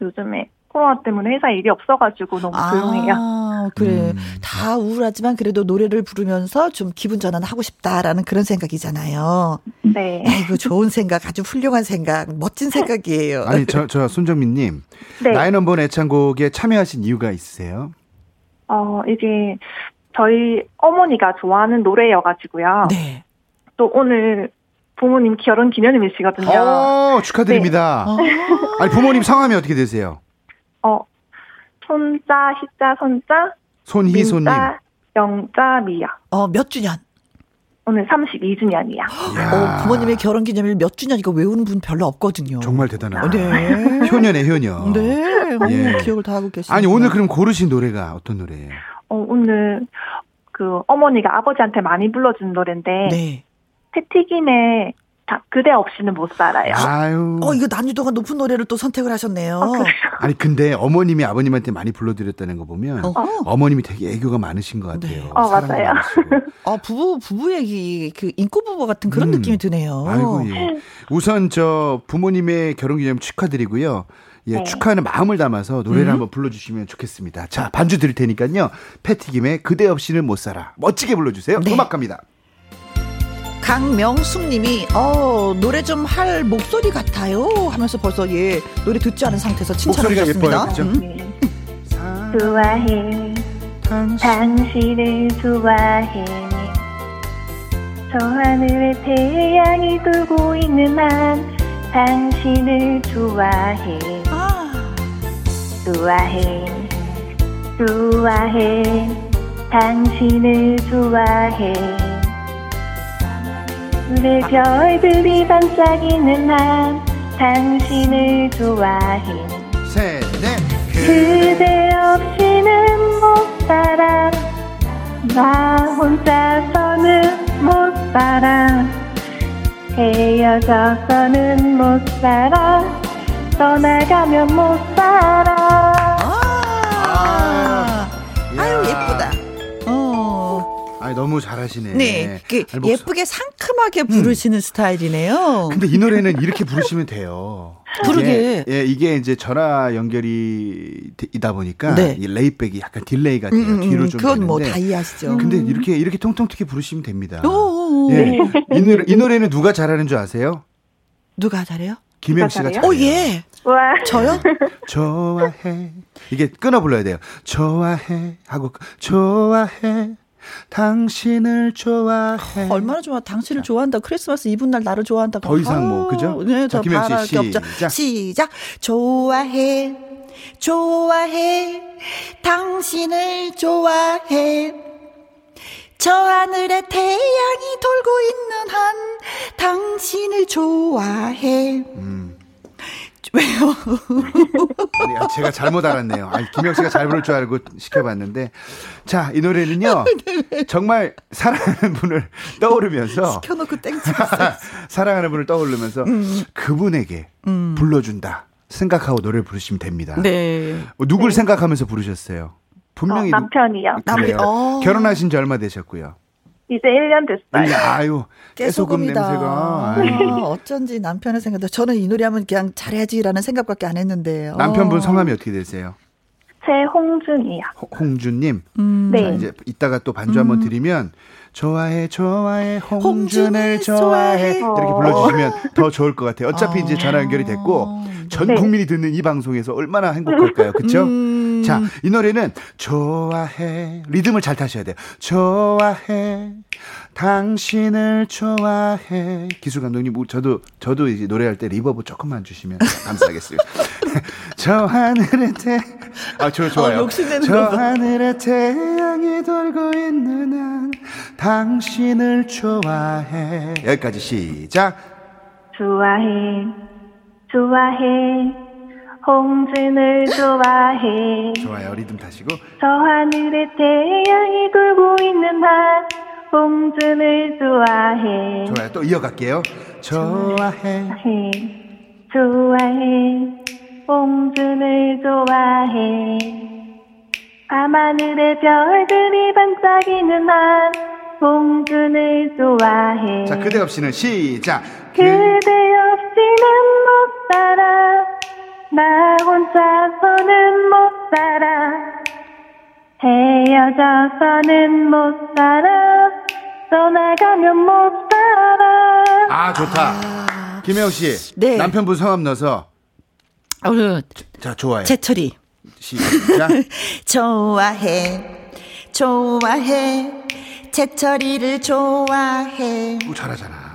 요즘에 코로나 때문에 회사 일이 없어가지고 너무 조용해요. 아, 그래. 음. 다 우울하지만 그래도 노래를 부르면서 좀 기분 전환하고 싶다라는 그런 생각이잖아요. 네. 아이고, 좋은 생각, 아주 훌륭한 생각, 멋진 생각이에요. 아니 저 저 손정민님 네. 나의 넘버 애창곡에 참여하신 이유가 있으세요? 어, 이게 저희 어머니가 좋아하는 노래여가지고요. 네. 또 오늘 부모님 결혼 기념일이시거든요. 어 축하드립니다. 아, 아니 부모님 성함이 어떻게 되세요? 어, 손자, 희자, 손자, 손희소님. 민자, 영자, 미야. 어, 몇 주년? 오늘 32주년이야. 야, 어, 부모님의 결혼 기념일 몇 주년 이거 외우는 분 별로 없거든요. 정말 대단하다. 네. 효녀네 효녀. 네. 음, 예. 기억을 다 하고 계시네요. 아니 오늘 그럼 고르신 노래가 어떤 노래예요? 어, 오늘 그 어머니가 아버지한테 많이 불러준 노래인데 네. 패티김의 다, 그대 없이는 못 살아요. 아유. 어, 이거 난이도가 높은 노래를 또 선택을 하셨네요. 어? 아니 근데 어머님이 아버님한테 많이 불러드렸다는 거 보면 어허. 어머님이 되게 애교가 많으신 것 같아요. 네. 어, 맞아요. 어, 부부, 부부 얘기, 그, 인꼬 부부 같은 그런 음. 느낌이 드네요. 아이고 예. 우선 저 부모님의 결혼 기념 축하드리고요. 예, 네. 축하하는 마음을 담아서 노래를 한번 불러주시면 좋겠습니다. 자, 반주 드릴 테니까요. 패티김의 그대 없이는 못 살아. 멋지게 불러주세요. 네. 음악 갑니다. 강명숙 님이, 어, 노래 좀 할 목소리 같아요. 하면서 벌써 예, 노래 듣지 않은 상태에서. 예뻐요, 그죠? 음. 네. 좋아해 당신을 좋아해 저 하늘에 태양이 돌고 있는 한 당신을 좋아해 아, 좋아해. 좋아해. 당신을 좋아해. 내 별들이 반짝이는 한 당신을 좋아해. 셋, 넷. 그대 없이는 못 살아. 나 혼자서는 못 살아. 헤어져서는 못 살아 떠나가면 못 살아 아, 아유, 야. 예쁘다. 어, 아니, 너무 잘하시네. 네. 그 아니, 목소- 예쁘게 상큼하게 부르시는 스타일이네요. 근데 이 노래는 이렇게 부르시면 돼요. 그러게. 이게, 예, 이게 이제 전화 연결이 이다 보니까 네. 이 lay back이 약간 delay가 돼요. 음, 음, 뒤로 음, 좀 그건 뭐 되는데. 다 이해하시죠. 근데 이렇게 이렇게 통통 튀게 부르시면 됩니다. 오, 예. 이, 노래, 이 노래는 누가 잘하는 줄 아세요? 누가 잘해요? 김영 누가 씨가 잘해요? 잘해요. 오, 예. 와 저요? 좋아해. 이게 끊어 불러야 돼요. 좋아해 하고 좋아해. 당신을 좋아해. 얼마나 좋아. 당신을 좋아한다. 크리스마스 이브 날 나를 좋아한다. 더 이상 뭐, 그죠? 네, 자, 저 김영 씨, 게 없죠. 시작. 시작. 좋아해. 좋아해. 당신을 좋아해. 저 하늘에 태양이 돌고 있는 한 당신을 좋아해. 음. 아니, 아, 제가 잘못 알았네요. 아니, 김영 씨가 잘 부를 줄 알고 시켜봤는데. 자, 이 노래는요. 정말 사랑하는 분을 떠오르면서. 켜놓고 땡 찍었어요. 사랑하는 분을 떠오르면서 그분에게 불러준다. 생각하고 노래를 부르시면 됩니다. 네. 뭐 누굴 생각하면서 부르셨어요? 분명히. 어, 남편이요. 남편, 어. 결혼하신 지 얼마 되셨고요? 이제 1년 됐어요. 아니, 아유, 깨소금. 냄새가. 아유. 어, 어쩐지 남편의 생각도 저는 이 노래 하면 그냥 잘해야지라는 생각밖에 안 했는데. 어. 남편분 성함이 어떻게 되세요? 최홍준이요. 홍- 홍준님. 음. 네. 자, 이제 이따가 또 반주 한번 드리면 좋아해 좋아해 홍준을 좋아해 좋아해. 이렇게 불러주시면 더 좋을 것 같아요. 어차피 이제 전화 연결이 됐고 전 네. 국민이 듣는 이 방송에서 얼마나 행복할까요, 그렇죠? 음. 자, 이 노래는 좋아해 리듬을 잘 타셔야 돼요. 좋아해 당신을 좋아해 기술 감독님 뭐 저도 저도 이제 노래할 때 reverb 조금만 주시면 감사하겠어요. 저 하늘의 태아 저 좋아요. 어, 욕심내는 저. 하늘의 태양이 돌고 있는 한 당신을 좋아해 여기까지 시작 좋아해, 좋아해, 홍준을 좋아해. 좋아요. 리듬 타시고. 저 하늘에 태양이 돌고 있는 한 홍준을 좋아해. 좋아요. 또 이어갈게요. 좋아해. 좋아해, 좋아해, 홍준을 좋아해. 밤하늘의 별들이 반짝이는 한 홍준을 좋아해. 자 그대 없이는 시작. 그대 없이는 못 살아 나 혼자서는 못 살아. 헤어져서는 못 살아. 떠나가면 못 살아. 아 좋다. 김혜영 씨 네. 남편분 성함 넣어서 어, 자 좋아해. 제철이. 시작. 좋아해, 좋아해, 제철이를 좋아해. 오, 잘하잖아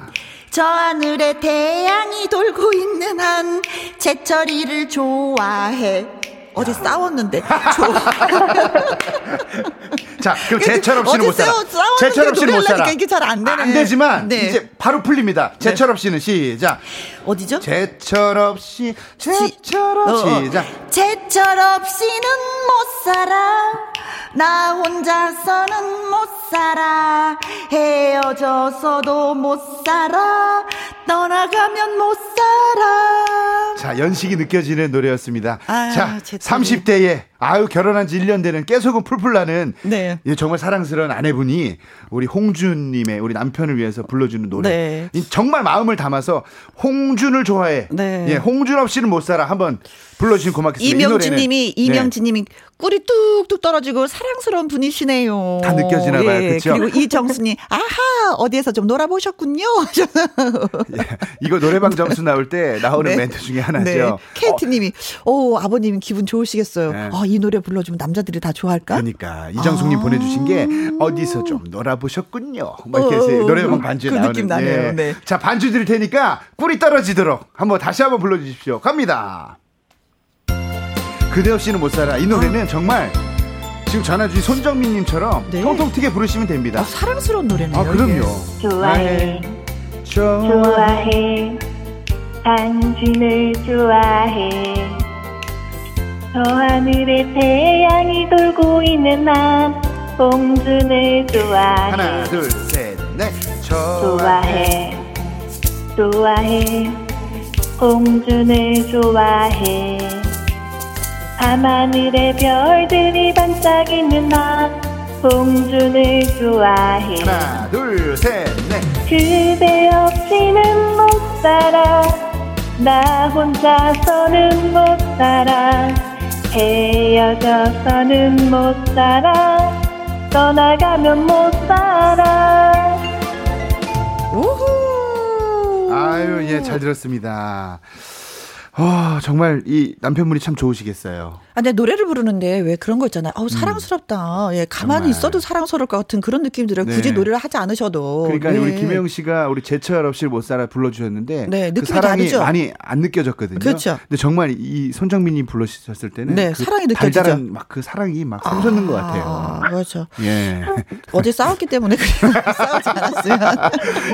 저 하늘에 태양이 돌고 있는 한 제철이를 좋아해. 어제 싸웠는데. 자, 그럼 제철 없이는 못 살아. 제철 없이는 못 살아. 이게 잘 안 되네. 안 되지만 네. 이제 바로 풀립니다. 제철 없이는 시작. 어디죠? 제철 없이 제철 어, 없이 어. 시작. 제철 없이는 못 살아. 나 혼자서는 못 살아. 헤어져서도 못 살아. 떠나가면 못 살아. 자, 연식이 느껴지는 노래였습니다. 아, 자, 제철이. 30대에 아유 결혼한 지 1년 되는 깨소금 풀풀 나는 네. 예, 정말 사랑스러운 아내분이 우리 홍준 님의 우리 남편을 위해서 불러주는 노래. 네. 이 정말 마음을 담아서 홍준을 좋아해. 네. 예, 홍준 없이는 못 살아. 한번 불러 주시면 고맙겠습니다. 이 이명진 노래는. 님이, 네. 이명진 님이 꿀이 뚝뚝 떨어지고 사랑스러운 분이시네요. 다 느껴지나 봐요. 예, 그쵸? 그리고 이정수 님, 아하, 어디에서 좀 놀아보셨군요. 예, 이거 노래방 점수 나올 때 나오는 네. 멘트 중에 하나죠. 네. 케이트 님이, 오, 아버님 기분 좋으시겠어요. 네. 아, 이 노래 불러주면 남자들이 다 좋아할까? 그러니까 이정숙님 아. 보내주신 게 어디서 좀 놀아보셨군요. 뭐 이렇게 어, 해서 어, 노래방 그 반주에 느낌 나오는. 나네요. 네. 자 반주 드릴 테니까 꿀이 떨어지도록 한번 다시 한번 불러주십시오. 갑니다. 그대 없이는 못 살아. 이 노래는 정말 지금 전화 주신 손정민님처럼 네. 통통 튀게 부르시면 됩니다. 아, 사랑스러운 노래네요. 아 그럼요. 좋아해 좋아. 좋아해 당신을 좋아해 저 하늘에 태양이 돌고 있는 한 홍준을 좋아해. 하나 둘셋 넷. 좋아해. 좋아해. 홍준을 좋아해. 밤하늘의 별들이 반짝이는 한 홍준을 좋아해. 하나 둘셋 넷. 그대 없이는 못 살아. 나 혼자서는 못 살아 헤어져서는 못 살아 떠나가면 못 살아 우후. 아유 예 잘 들었습니다. 어, 정말 이 남편분이 참 좋으시겠어요. 아, 근데 노래를 부르는데 왜 그런 거 있잖아요. 아우, 사랑스럽다. 예, 가만히 음. 정말. 있어도 사랑스러울 것 같은 그런 느낌 들어요. 네. 굳이 노래를 하지 않으셔도. 그러니까 네. 우리 김혜영 씨가 우리 제철 없이 못 살아 불러주셨는데 네, 그 느낌이 사랑이 다르죠? 많이 안 느껴졌거든요. 그렇죠. 근데 정말 이 손정민님 불러주셨을 때는 네, 그 사랑이 느껴지죠. 달달한 막 그 사랑이 막 샘솟는 것 같아요. 아, 그렇죠. 예. 어제 싸웠기 때문에. 싸우지 않았으면.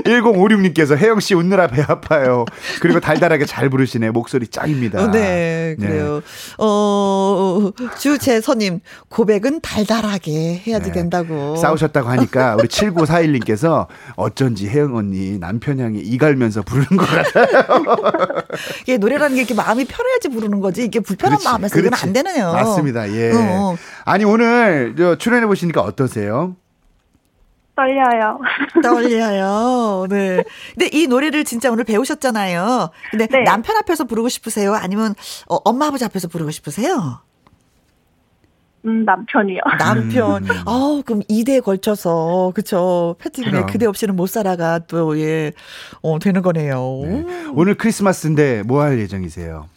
1056님께서 혜영 씨 웃느라 배 아파요. 그리고 달달하게 잘 부르시네. 목소리 짱입니다. 어, 네, 그래요. 어, 주재선님, 고백은 달달하게 해야지 네. 된다고. 싸우셨다고 하니까 우리 7941님께서 어쩐지 혜영 언니 남편 향해 이갈면서 부르는 것 같아요. 이게 노래라는 게 이렇게 마음이 편해야지 부르는 거지. 이게 불편한 마음에서 이건 그렇지. 안 되네요. 맞습니다. 예. 어, 어. 아니 오늘 저 출연해 보시니까 어떠세요? 떨려요. 떨려요. 네. 근데 이 노래를 진짜 오늘 배우셨잖아요. 근데 네. 남편 앞에서 부르고 싶으세요? 아니면 어, 엄마 아버지 앞에서 부르고 싶으세요? 음, 남편이요. 남편. 음. 어, 그럼 2대에 걸쳐서 그쵸. 그럼. 그대 없이는 못 살아가 또 예. 어, 되는 거네요. 네. 오늘 크리스마스인데 뭐 할 예정이세요?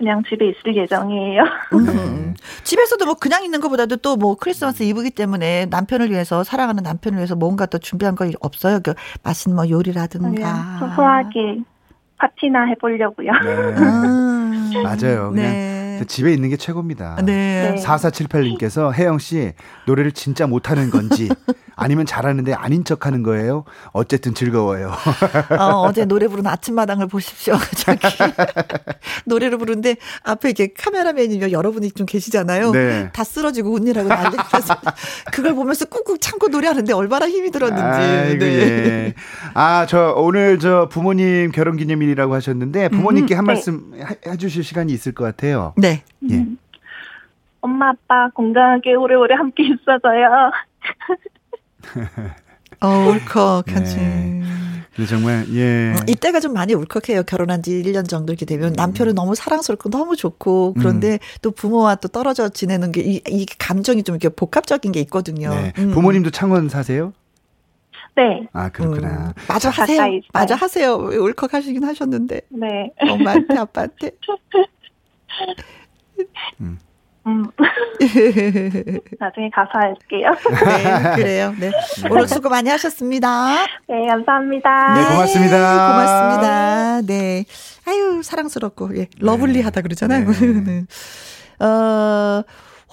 그냥 집에 있을 예정이에요. 음. 집에서도 뭐 그냥 있는 것보다도 또 뭐 크리스마스 이브기 때문에 남편을 위해서 사랑하는 남편을 위해서 뭔가 또 준비한 거 없어요? 그 맛있는 뭐 요리라든가. 소소하게 파티나 해보려고요. 네. 음. 맞아요. 그냥 네. 집에 있는 게 최고입니다. 네. 네. 4478님께서 혜영 씨 노래를 진짜 못하는 건지 아니면 잘하는데 아닌 척하는 거예요. 어쨌든 즐거워요. 어, 어제 노래 부르는 아침마당을 보십시오. 저기 노래를 부르는데 앞에 이렇게 카메라맨이 여러분이 좀 계시잖아요. 네. 다 쓰러지고 웃느라고 난리가 나서 그걸 보면서 꾹꾹 참고 노래하는데 얼마나 힘이 들었는지. 아이고, 네. 예. 아, 저 오늘 저 부모님 결혼 기념일이라고 하셨는데 부모님께 한 네. 말씀 해- 해주실 시간이 있을 것 같아요. 네. 예. 엄마, 아빠 건강하게 오래오래 함께 있어줘요. 어, 울컥하지. 네. 근데 정말 예. 어, 이때가 좀 많이 울컥해요. 결혼한 지 1년 정도 이렇게 되면 남편은 너무 사랑스럽고 너무 좋고 그런데 또 부모와 또 떨어져 지내는 게 이 이 감정이 좀 이렇게 복합적인 게 있거든요. 네. 음. 부모님도 창원 사세요? 네, 아 그렇구나. 음. 마저 하세요. 마저 하세요. 울컥하시긴 하셨는데 네. 엄마한테 아빠한테. 음, 네, 나중에 가서 할게요. 그래요. 네. 오늘 수고 많이 하셨습니다. 네, 감사합니다. 네, 고맙습니다. 고맙습니다. 네. 아유, 사랑스럽고, 예, lovely 하다 그러잖아요. 네. 네. 어,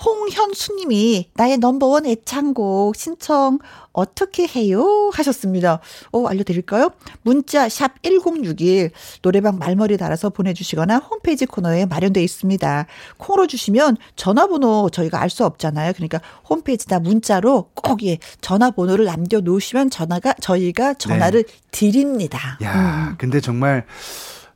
홍현수님이 나의 넘버원 애창곡 신청 어떻게 해요? 하셨습니다. 어, 알려드릴까요? 문자 샵 1061 노래방 말머리 달아서 보내주시거나 홈페이지 코너에 마련되어 있습니다. 콩으로 주시면 전화번호 저희가 알 수 없잖아요. 그러니까 홈페이지나 문자로 꼭 예, 전화번호를 남겨놓으시면 전화가 저희가 전화를 드립니다. 야, 음. 근데 정말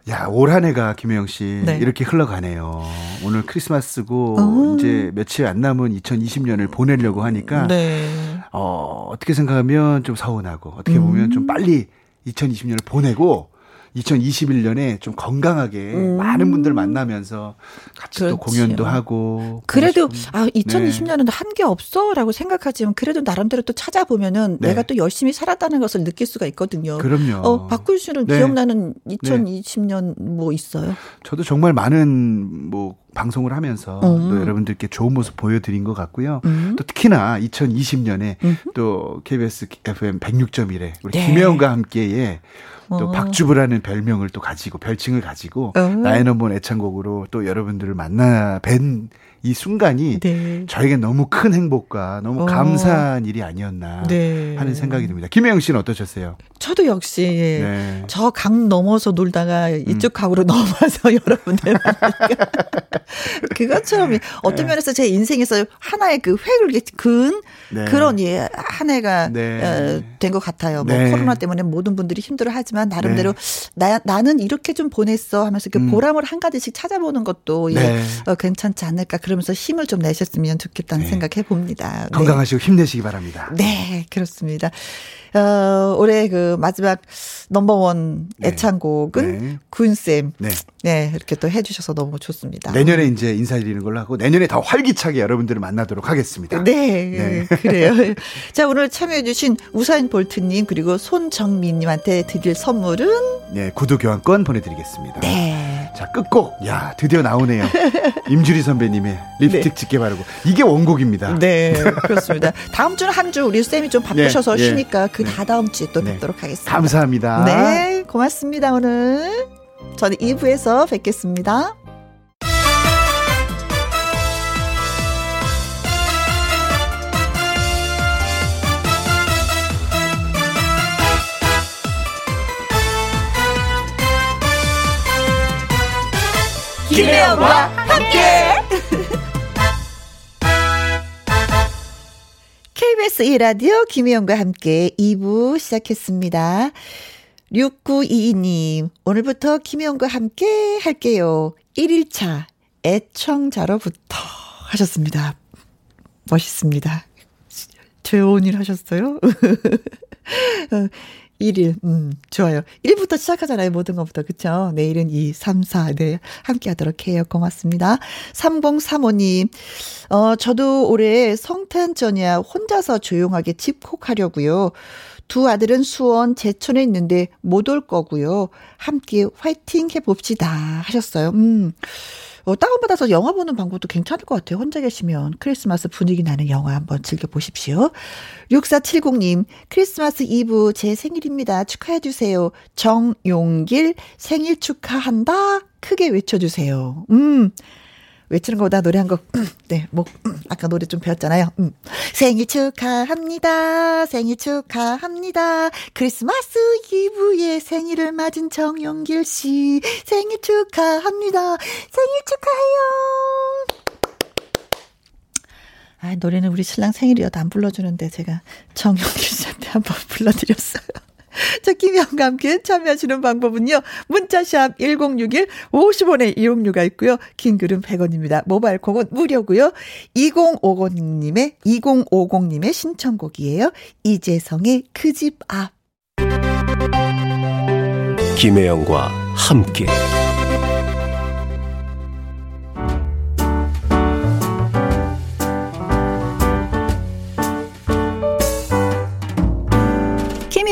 야, 올 한 해가 김혜영 씨 네. 이렇게 흘러가네요. 오늘 크리스마스고 어. 이제 며칠 안 남은 2020년을 보내려고 하니까 네. 어, 어떻게 생각하면 좀 서운하고 어떻게 보면 음. 좀 빨리 2020년을 보내고 2021년에 좀 건강하게 음. 많은 분들 만나면서 같이 또 그렇지요. 공연도 하고 그래도 아 2020년은 한게 없어라고 생각하지만 그래도 나름대로 또 찾아보면은 네. 내가 또 열심히 살았다는 것을 느낄 수가 있거든요. 그럼요. 어 박군 씨는 네. 기억나는 2020년 뭐 있어요? 저도 정말 많은 뭐 방송을 하면서 음. 또 여러분들께 좋은 모습 보여드린 것 같고요. 음. 또 특히나 2020년에 음흠. 또 KBS FM 106.1에 우리 네. 김혜영과 함께에 또 어. 박주부라는 별명을 또 가지고 별칭을 가지고 어. 나의 넘버원 애창곡으로 또 여러분들을 만나 뵌 이 순간이 네. 저에겐 너무 큰 행복과 너무 어. 감사한 일이 아니었나 네. 하는 생각이 듭니다. 김혜영 씨는 어떠셨어요? 저도 역시 예. 네. 저강 넘어서 놀다가 이쪽 강으로 넘어서 여러분들 그것처럼 어떤 네. 면에서 제 인생에서 하나의 그 획을 그은 네. 그런 예, 한 해가 네. 된것 같아요. 뭐 네. 코로나 때문에 모든 분들이 힘들어하지만 나름대로 나 나는 이렇게 좀 보냈어 하면서 그 음. 보람을 한 가지씩 찾아보는 것도 예, 네. 어, 괜찮지 않을까 그 러면서 힘을 좀 내셨으면 좋겠다는 네. 생각해 봅니다. 네. 건강하시고 힘내시기 바랍니다. 네, 그렇습니다. 어, 올해 그 마지막 넘버원 네. 애창곡은 네. 구은쌤. 네. 네, 이렇게 또 해주셔서 너무 좋습니다. 내년에 이제 인사드리는 걸로 하고 내년에 더 활기차게 여러분들을 만나도록 하겠습니다. 네, 그래요. 자, 오늘 참여해주신 우사인 볼트님, 그리고 손정민님한테 드릴 선물은? 네, 구두 교환권 보내드리겠습니다. 네. 자, 끝곡. 야, 드디어 나오네요. 임주리 선배님의 립스틱 짙게 바르고. 이게 원곡입니다. 네, 그렇습니다. 다음 주는 한 주 우리 쌤이 좀 바쁘셔서 네, 네. 쉬니까 그그 네. 다다음 주에 또 네. 뵙도록 하겠습니다. 감사합니다. 네, 고맙습니다 오늘. 저는 2부에서 뵙겠습니다. 김혜영과 함께. KBS 1라디오 김혜영과 함께 2부 시작했습니다. 6922님, 오늘부터 김혜영과 함께 할게요. 1일차 애청자로부터 하셨습니다. 멋있습니다. 좋은 일 하셨어요? 1일, 음, 좋아요. 1부터 시작하잖아요. 모든 것부터. 그쵸? 내일은 2, 3, 4, 네. 함께 하도록 해요. 고맙습니다. 3035님, 어, 저도 올해 성탄 전야 혼자서 조용하게 집콕하려고요. 두 아들은 수원 제천에 있는데 못 올 거고요. 함께 화이팅 해봅시다. 하셨어요. 음. 어, 다운받아서 영화 보는 방법도 괜찮을 것 같아요. 혼자 계시면 크리스마스 분위기 나는 영화 한번 즐겨보십시오. 6470님, 크리스마스 이브 제 생일입니다. 축하해주세요. 정용길 생일 축하한다. 크게 외쳐주세요. 음. 외치는 것보다 노래 한 곡, 네, 뭐, 아까 노래 좀 배웠잖아요. 음. 생일 축하합니다. 생일 축하합니다. 크리스마스 이브에 생일을 맞은 정용길 씨. 생일 축하합니다. 생일 축하해요. 아, 노래는 우리 신랑 생일이어도 안 불러주는데 제가 정용길 씨한테 한번 불러드렸어요. 자, 김혜영과 함께 참여하시는 방법은요. 문자샵 1061 50원의 이용료가 있고요. 긴 글은 100원입니다. 모바일 콩은 무료고요. 2050님의 2050님의 신청곡이에요. 이재성의 그 집 앞. 김혜영과 함께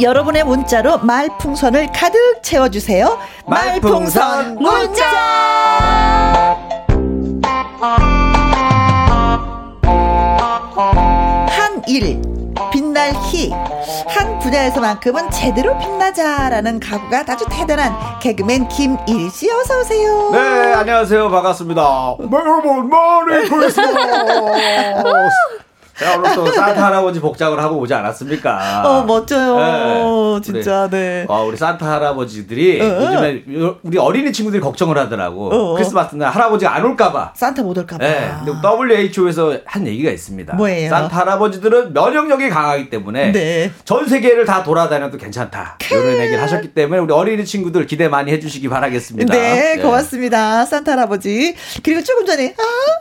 여러분의 문자로 말풍선을 가득 채워주세요. 말풍선 문자! 한일, 빛날 희. 한 분야에서만큼은 제대로 빛나자라는 각오가 아주 대단한 개그맨 김일 씨 어서 오세요. 네, 안녕하세요. 반갑습니다. 여러분, 머리 크리스마스! 제가 오늘 또 산타 할아버지 복장을 하고 오지 않았습니까? 어, 멋져요. 네. 진짜, 네. 어, 우리 산타 할아버지들이 어, 어. 요즘에 요- 우리 어린이 친구들이 걱정을 하더라고. 어, 어. 크리스마스 날 할아버지가 안 올까봐. 산타 못 올까봐. 네, WHO에서 한 얘기가 있습니다. 뭐예요? 산타 할아버지들은 면역력이 강하기 때문에 네. 전 세계를 다 돌아다녀도 괜찮다. 이런 얘기를 하셨기 때문에 우리 어린이 친구들 기대 많이 해주시기 바라겠습니다. 네, 예. 고맙습니다. 산타 할아버지. 그리고 조금 전에,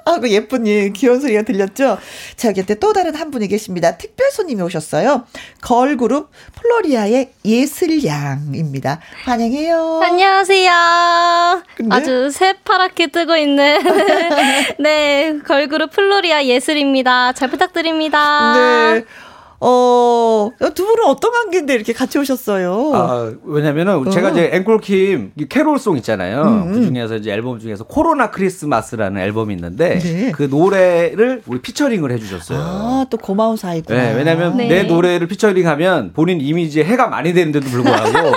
아, 하고 예쁜 예, 귀여운 소리가 들렸죠? 자, 여기 또또 다른 한 분이 계십니다. 특별 손님이 오셨어요. 걸그룹 플로리아의 예슬양입니다. 환영해요. 안녕하세요. 근데? 아주 새파랗게 뜨고 있는 네 걸그룹 플로리아 예슬입니다. 잘 부탁드립니다. 네. 어, 두 분은 어떤 관계인데 이렇게 같이 오셨어요? 아, 왜냐면은 제가 이제 앵콜킴 이 캐롤송 있잖아요. 음, 그 중에서 이제 앨범 중에서 코로나 크리스마스라는 앨범이 있는데 네. 그 노래를 우리 피처링을 해주셨어요. 아, 또 고마운 사이구나. 네, 왜냐면 네. 내 노래를 피처링하면 본인 이미지에 해가 많이 되는데도 불구하고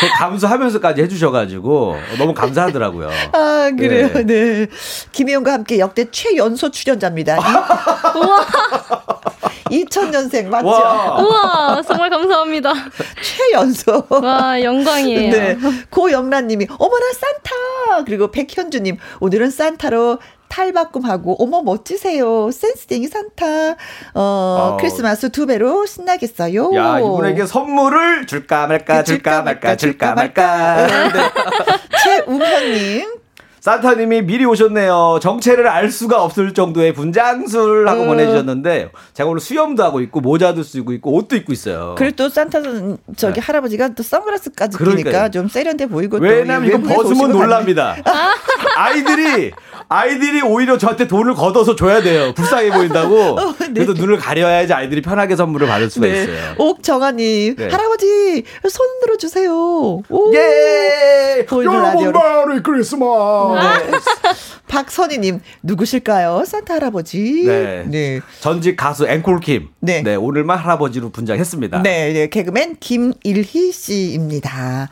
그 감수하면서까지 해주셔가지고 너무 감사하더라고요. 아, 그래요. 네. 네. 김혜영과 함께 역대 최연소 출연자입니다. 우와 2000년생 맞죠? 와. 우와 정말 감사합니다. 최연소. 와 영광이에요. 네. 고영란님이 어머나 산타. 그리고 백현주님 오늘은 산타로 탈바꿈하고 어머 멋지세요. 센스쟁이 산타. 어 어. 크리스마스 두 배로 신나겠어요. 야, 이분에게 선물을 줄까 말까, 줄까 말까, 줄까 말까. 네. 최웅현님. 산타님이 미리 오셨네요. 정체를 알 수가 없을 정도의 분장술 하고 어. 보내주셨는데, 제가 오늘 수염도 하고 있고, 모자도 쓰고 있고, 옷도 입고 있어요. 그리고 또 산타는 저기 할아버지가 또 선글라스까지 네. 그러니까요. 끼니까 좀 세련돼 보이고 또 왜냐면 이거 벗으면. 놀랍니다. 아이들이 아이들이 오히려 저한테 돈을 걷어서 줘야 돼요. 불쌍해 보인다고. 네. 그래도 눈을 가려야지 아이들이 편하게 선물을 받을 수가 네. 있어요. 옥정아님 네. 할아버지 손 들어주세요. 오. 예! 라디오로. 메리 크리스마스! 박선희님 누구실까요? 산타 할아버지. 네. 네. 전직 가수 앵콜킴. 네. 네. 오늘만 할아버지로 분장했습니다. 네, 네, 개그맨 김일희 씨입니다.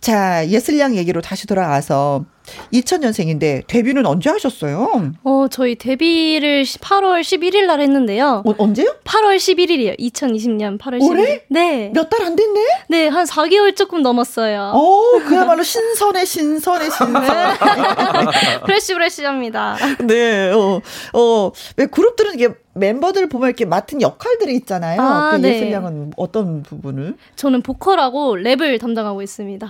자, 예슬양 얘기로 다시 돌아와서 2000년생인데 데뷔는 언제 하셨어요? 어 저희 데뷔를 8월 11일 날 했는데요. 어, 언제요? 8월 11일이에요. 2020년 8월 11일. 올해? 네. 몇 달 안 됐네? 네, 한 4개월 조금 넘었어요. 어, 그야말로 신선해, 신선해, 신선. 프레쉬 프레쉬합니다. 네, 어, 어, 왜 그룹들은 이게 멤버들 보면 이렇게 맡은 역할들이 있잖아요. 아, 그 네. 예슬양은 어떤 부분을? 저는 보컬하고 랩을 담당하고 있습니다.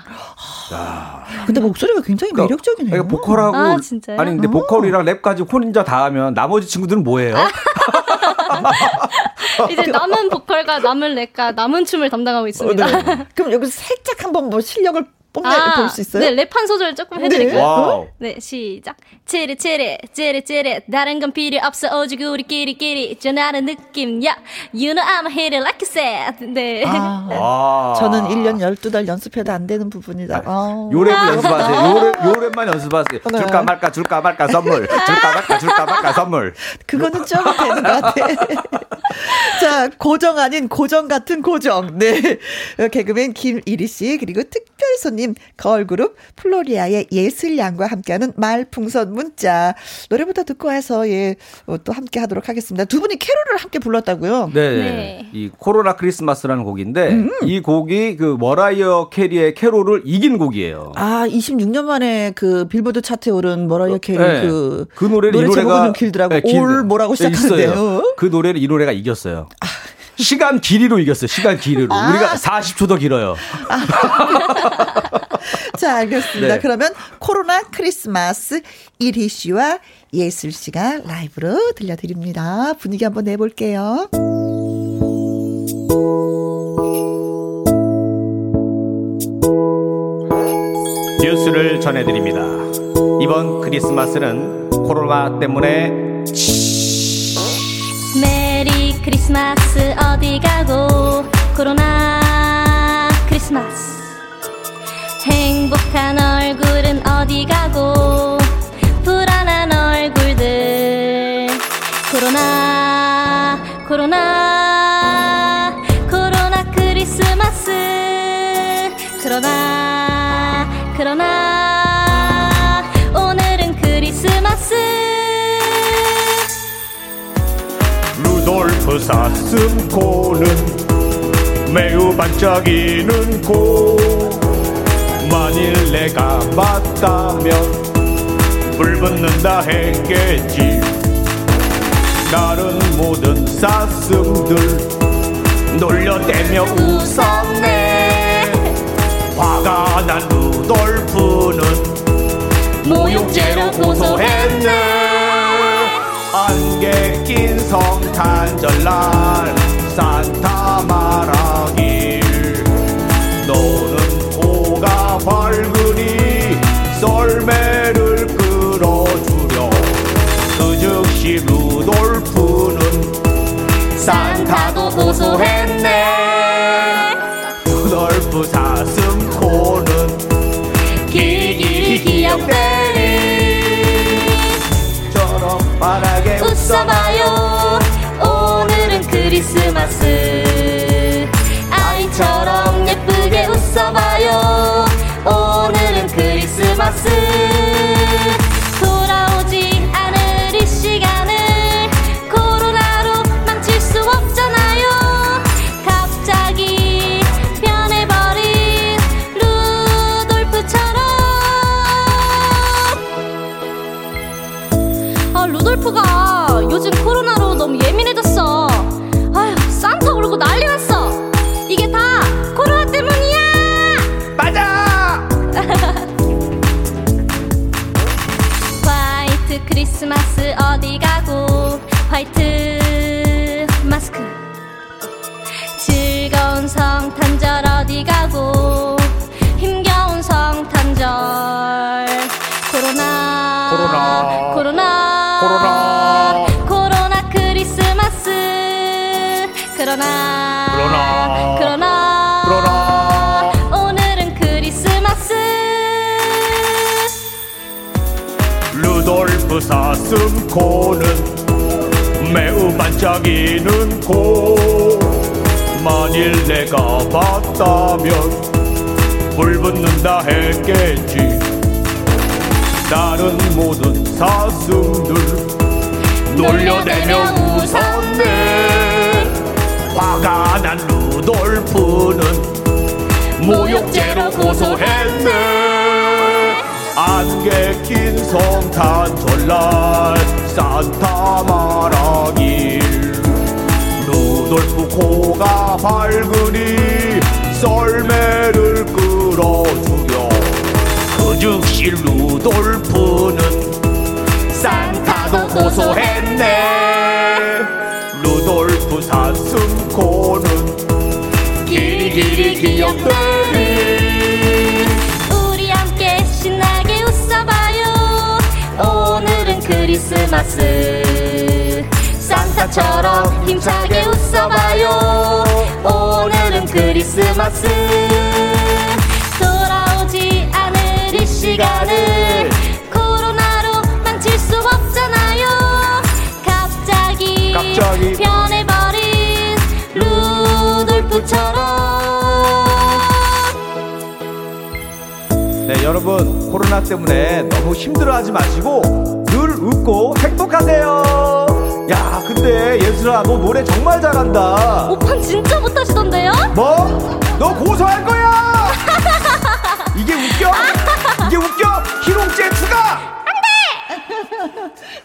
근데 목소리가 굉장히 매력적이네요. 그러니까 보컬하고 아, 진짜요? 아니 근데 어. 보컬이랑 랩까지 혼자 다 하면 나머지 친구들은 뭐예요? 이제 남은 보컬과 남은 랩과 남은 춤을 담당하고 있습니다. 어, 네. 그럼 여기서 살짝 한번 뭐 실력을 뽐내 아, 볼수 있어요? 네, 랩 한 소절 조금 해드릴까요? 와우. 네, 시작. 치리 치리 치리 치리 다른 건 필요 없어 오직 우리끼리끼리 전하는 느낌 야 You know I'm it like a set 네. 아, 와. 저는 1년 12달 연습해도 안 되는 부분이다. 아. 요 랩을 연습하세요. 요, 랩, 요 랩만 연습하세요. 네. 줄까 말까 줄까 말까 선물. 줄까 말까 줄까 말까 선물. 그거는 좀 되는 것 같아. 자, 고정 아닌 고정 같은 고정. 네. 개그맨 김이리 씨, 그리고 특별 손님, 걸그룹 플로리아의 예슬양과 함께하는 말풍선 문자. 노래부터 듣고 와서, 예, 어, 또 함께 하도록 하겠습니다. 두 분이 캐롤을 함께 불렀다고요? 네. 네. 이 코로나 크리스마스라는 곡인데 음. 이 곡이 그 머라이어 캐리의 캐롤을 이긴 곡이에요. 아, 26년 만에 그 빌보드 차트에 오른 머라이어 캐리 네. 그, 그 노래를 노래 이 노래가 제목은 좀 길더라고. 네, 길- All 뭐라고 네, 시작하는데요. 그 노래를 이 노래가 이겼어요. 시간 길이로 이겼어요. 시간 길이로. 아. 우리가 40초 더 길어요. 자, 알겠습니다. 네. 그러면 코로나 크리스마스 이리 씨와 예슬 씨가 라이브로 들려드립니다. 분위기 한번 내볼게요. 뉴스를 전해드립니다. 이번 크리스마스는 코로나 때문에 메리 크리스마스 어디 가고? 코로나 크리스마스. 행복한 얼굴은 어디 가고 사슴코는 매우 반짝이는 코. 만일 내가 맞다면 불 붙는다 했겠지. 다른 모든 사슴들 놀려대며 웃었네. 화가 난 루돌프는 모욕죄로 성탄절날 산타 말하길. 너는 코가 밝으니 썰매를 끌어주려 그 즉시 루돌프는 산타도 고소했네. 루돌프 사슴코는 길길이 기억되니 저런 바라게 웃어봐. fazer. 코는 매우 반짝이는 코. 만일 내가 봤다면 불 붙는다 했겠지. 다른 모든 사슴들 놀려대며 웃었네. 화가 난 루돌프는 모욕죄로 고소했네 안개 낀 성탄 전날 산타 말하길 루돌프 코가 밝으니 썰매를 끌어주려 그 즉시 루돌프는 산타도 고소했네. 루돌프 사슴코는 길이길이 기억되리 크리스마스. 산타처럼 힘차게 웃어봐요. 오늘은 크리스마스. 돌아오지 않을 이 시간을 코로나로 망칠 수 없잖아요. 갑자기, 갑자기. 변해버린 루돌프처럼. 네, 여러분 코로나 때문에 너무 힘들어하지 마시고 늘 웃고 행복하세요. 야, 근데 예슬아, 너 노래 정말 잘한다. 오빠 진짜 못하시던데요? 뭐? 너 고소할 거야. 이게 웃겨? 이게 웃겨? 희롱죄 추가.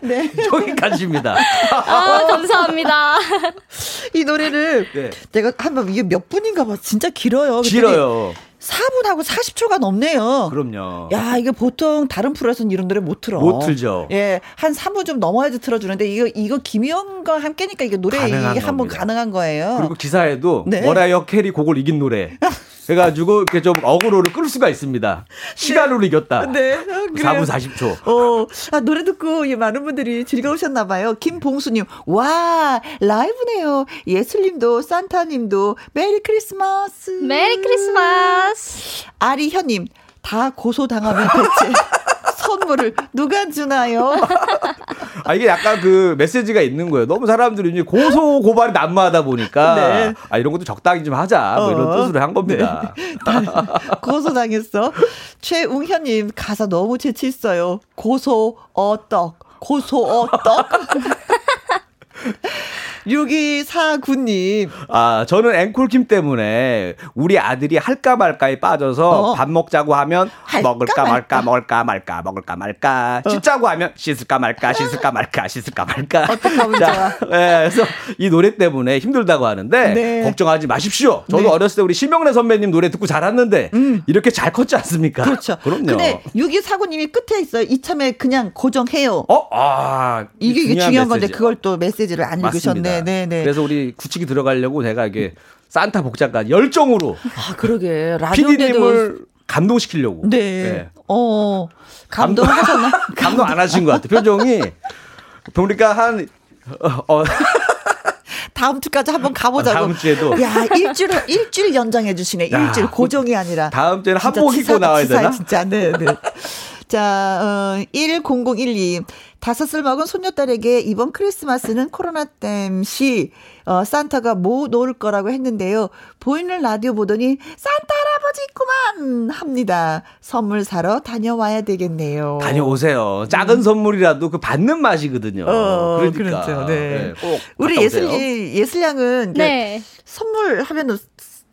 네. 여기까지입니다. 아, 감사합니다. 이 노래를 네. 내가 한번 이게 몇 분인가 봐. 진짜 길어요. 길어요. 4분하고 40초가 넘네요. 그럼요. 야, 이게 보통 다른 프로에서는 이런 노래 못 틀어. 못 틀죠. 예, 한 3분 좀 넘어야지 틀어주는데 이거 이거 김희영과 함께니까 이게 노래 이게 한번. 가능한 거예요. 그리고 기사에도 네. 머라이어 캐리 곡을 이긴 노래. 해가지고 이렇게 좀 어그로를 끌 수가 있습니다. 시간으로 이겼다. 네, 아, 그래요. 4분 40초. 어, 아, 노래 듣고 예, 많은 분들이 즐거우셨나봐요. 김봉수님, 와, 라이브네요. 예슬님도, 산타님도, Merry Christmas. Merry Christmas. 아리현님, 다 고소당하면 대체 선물을 누가 주나요? 아 이게 약간 그 메시지가 있는 거예요. 너무 사람들이 이제 고소 고발이 난무하다 보니까 네. 아 이런 것도 적당히 좀 하자 뭐 이런 어. 뜻으로 한 겁니다. 고소 당했어. 최웅현님, 가사 너무 재치 있어요. 고소, 어떡, 고소, 어떡. 6249님, 아 저는 앵콜킴 때문에 우리 아들이 할까 말까에 빠져서 어. 밥 먹자고 하면 먹을까 말까. 말까 먹을까 말까 먹을까 말까 씻자고 하면 씻을까 말까 씻을까 말까 씻을까 말까. 어떡하면 자, 예, 그래서 이 노래 때문에 힘들다고 하는데 네. 걱정하지 마십시오. 저도 네. 어렸을 때 우리 심영래 선배님 노래 듣고 자랐는데 이렇게 잘 컸지 않습니까? 그렇죠. 그럼요. 근데 6249님이 끝에 있어요. 이참에 그냥 고정해요. 어, 아, 이게 이게 중요한 건데. 그걸 또 메시지를 안 맞습니다. 읽으셨네. 네, 네. 그래서 우리 구치기 들어가려고 제가 이게 산타 복장까지 열정으로 아, 그러게. PD님을 감동시키려고. 네. 어. 감동하셨나? 감동 안 하신 것 같아요. 표정이 보니까 한 어, 어, 다음 주까지 한번 가보자고. 다음 주에도. 야, 일주일, 일주일 연장해 주시네. 야, 일주일 고정이 아니라. 다음 주에는 한복 입고 나와야 치사해, 되나? 진짜. 네, 네. 자, 어, 10012. 다섯을 먹은 손녀딸에게 이번 크리스마스는 코로나 땜시, 어, 산타가 뭐 놓을 거라고 했는데요. 보이는 라디오 보더니 산타 할아버지 있구만! 합니다. 선물 사러 다녀와야 되겠네요. 다녀오세요. 작은 선물이라도 그 받는 맛이거든요. 어, 그러니까. 그렇죠. 네. 꼭 우리 오세요. 예슬이, 예슬양은 이제 네. 선물 하면은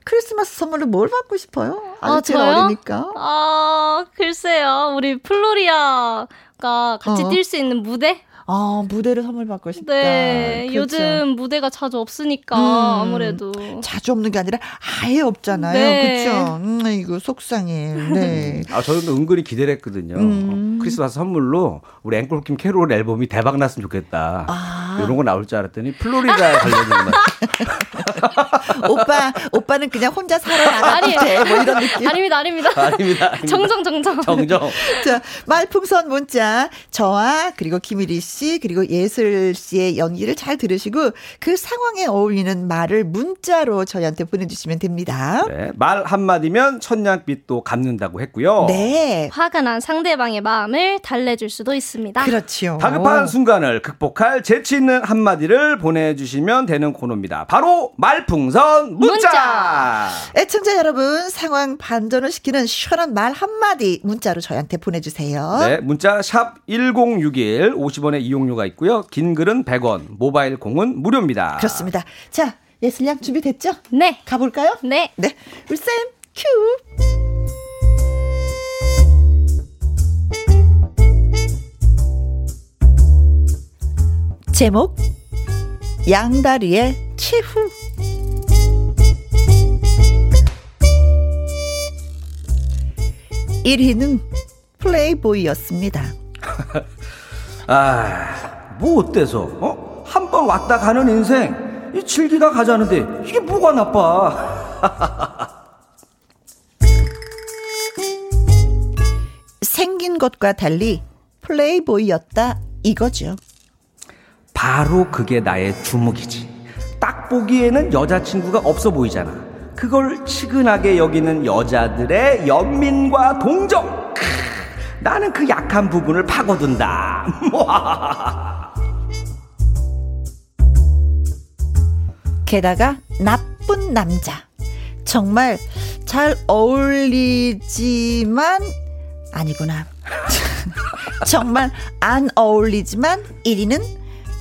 크리스마스 선물로 뭘 받고 싶어요? 아직 아, 저요? 어리니까. 아, 글쎄요. 우리 플로리아 가 같이 어. 뛸수 있는 무대? 아, 무대를 선물 받고 싶다. 네. 그렇죠. 요즘 무대가 자주 없으니까 음. 아무래도. 자주 없는 게 아니라 아예 없잖아요. 네. 그렇죠? 음, 이거 속상해. 네. 아, 저는 은근히 기대를 했거든요. 음. 어, 크리스마스 선물로 우리 앵콜킴 캐롤 앨범이 대박 났으면 좋겠다. 아. 이런 거 나올 줄 알았더니 플로리다에 관련된 것 오빠, 오빠는 그냥 혼자 살아나가도 아니, 돼. 뭐 이런 느낌. 아닙니다, 아닙니다. 아닙니다. 아닙니다. 정정, 정정. 정정. 자, 말풍선 문자 저와 그리고 김일희 씨 그리고 예슬 씨의 연기를 잘 들으시고 그 상황에 어울리는 말을 문자로 저희한테 보내주시면 됩니다. 네, 말 한마디면 천냥빛도 갚는다고 했고요. 네. 화가 난 상대방의 마음을 달래줄 수도 있습니다. 그렇죠. 다급한 순간을 극복할 재치 있는 한마디를 보내주시면 되는 코너입니다. 바로 말 풍선 문자. 문자. 애청자 여러분 상황 반전을 시키는 시원한 말 한마디 문자로 저희한테 보내주세요. 네, 문자 샵 1061, 50원의 이용료가 있고요. 긴 글은 100원, 모바일 공은 무료입니다. 그렇습니다. 자, 예슬양 준비됐죠? 네. 가볼까요? 네. 네. 우리 쌤 큐. 제목 양다리의 최후 일위는 플레이보이였습니다. 아, 뭐 어때서? 어? 한 번 왔다 가는 인생, 이 즐기다 가자는데 이게 뭐가 나빠? 생긴 것과 달리 플레이보이였다 이거죠. 바로 그게 나의 주목이지. 딱 보기에는 여자친구가 없어 보이잖아. 그걸 치근하게 여기는 여자들의 연민과 동정. 크, 나는 그 약한 부분을 파고든다. 게다가 나쁜 남자. 정말 잘 어울리지만 아니구나. 정말 안 어울리지만 1위는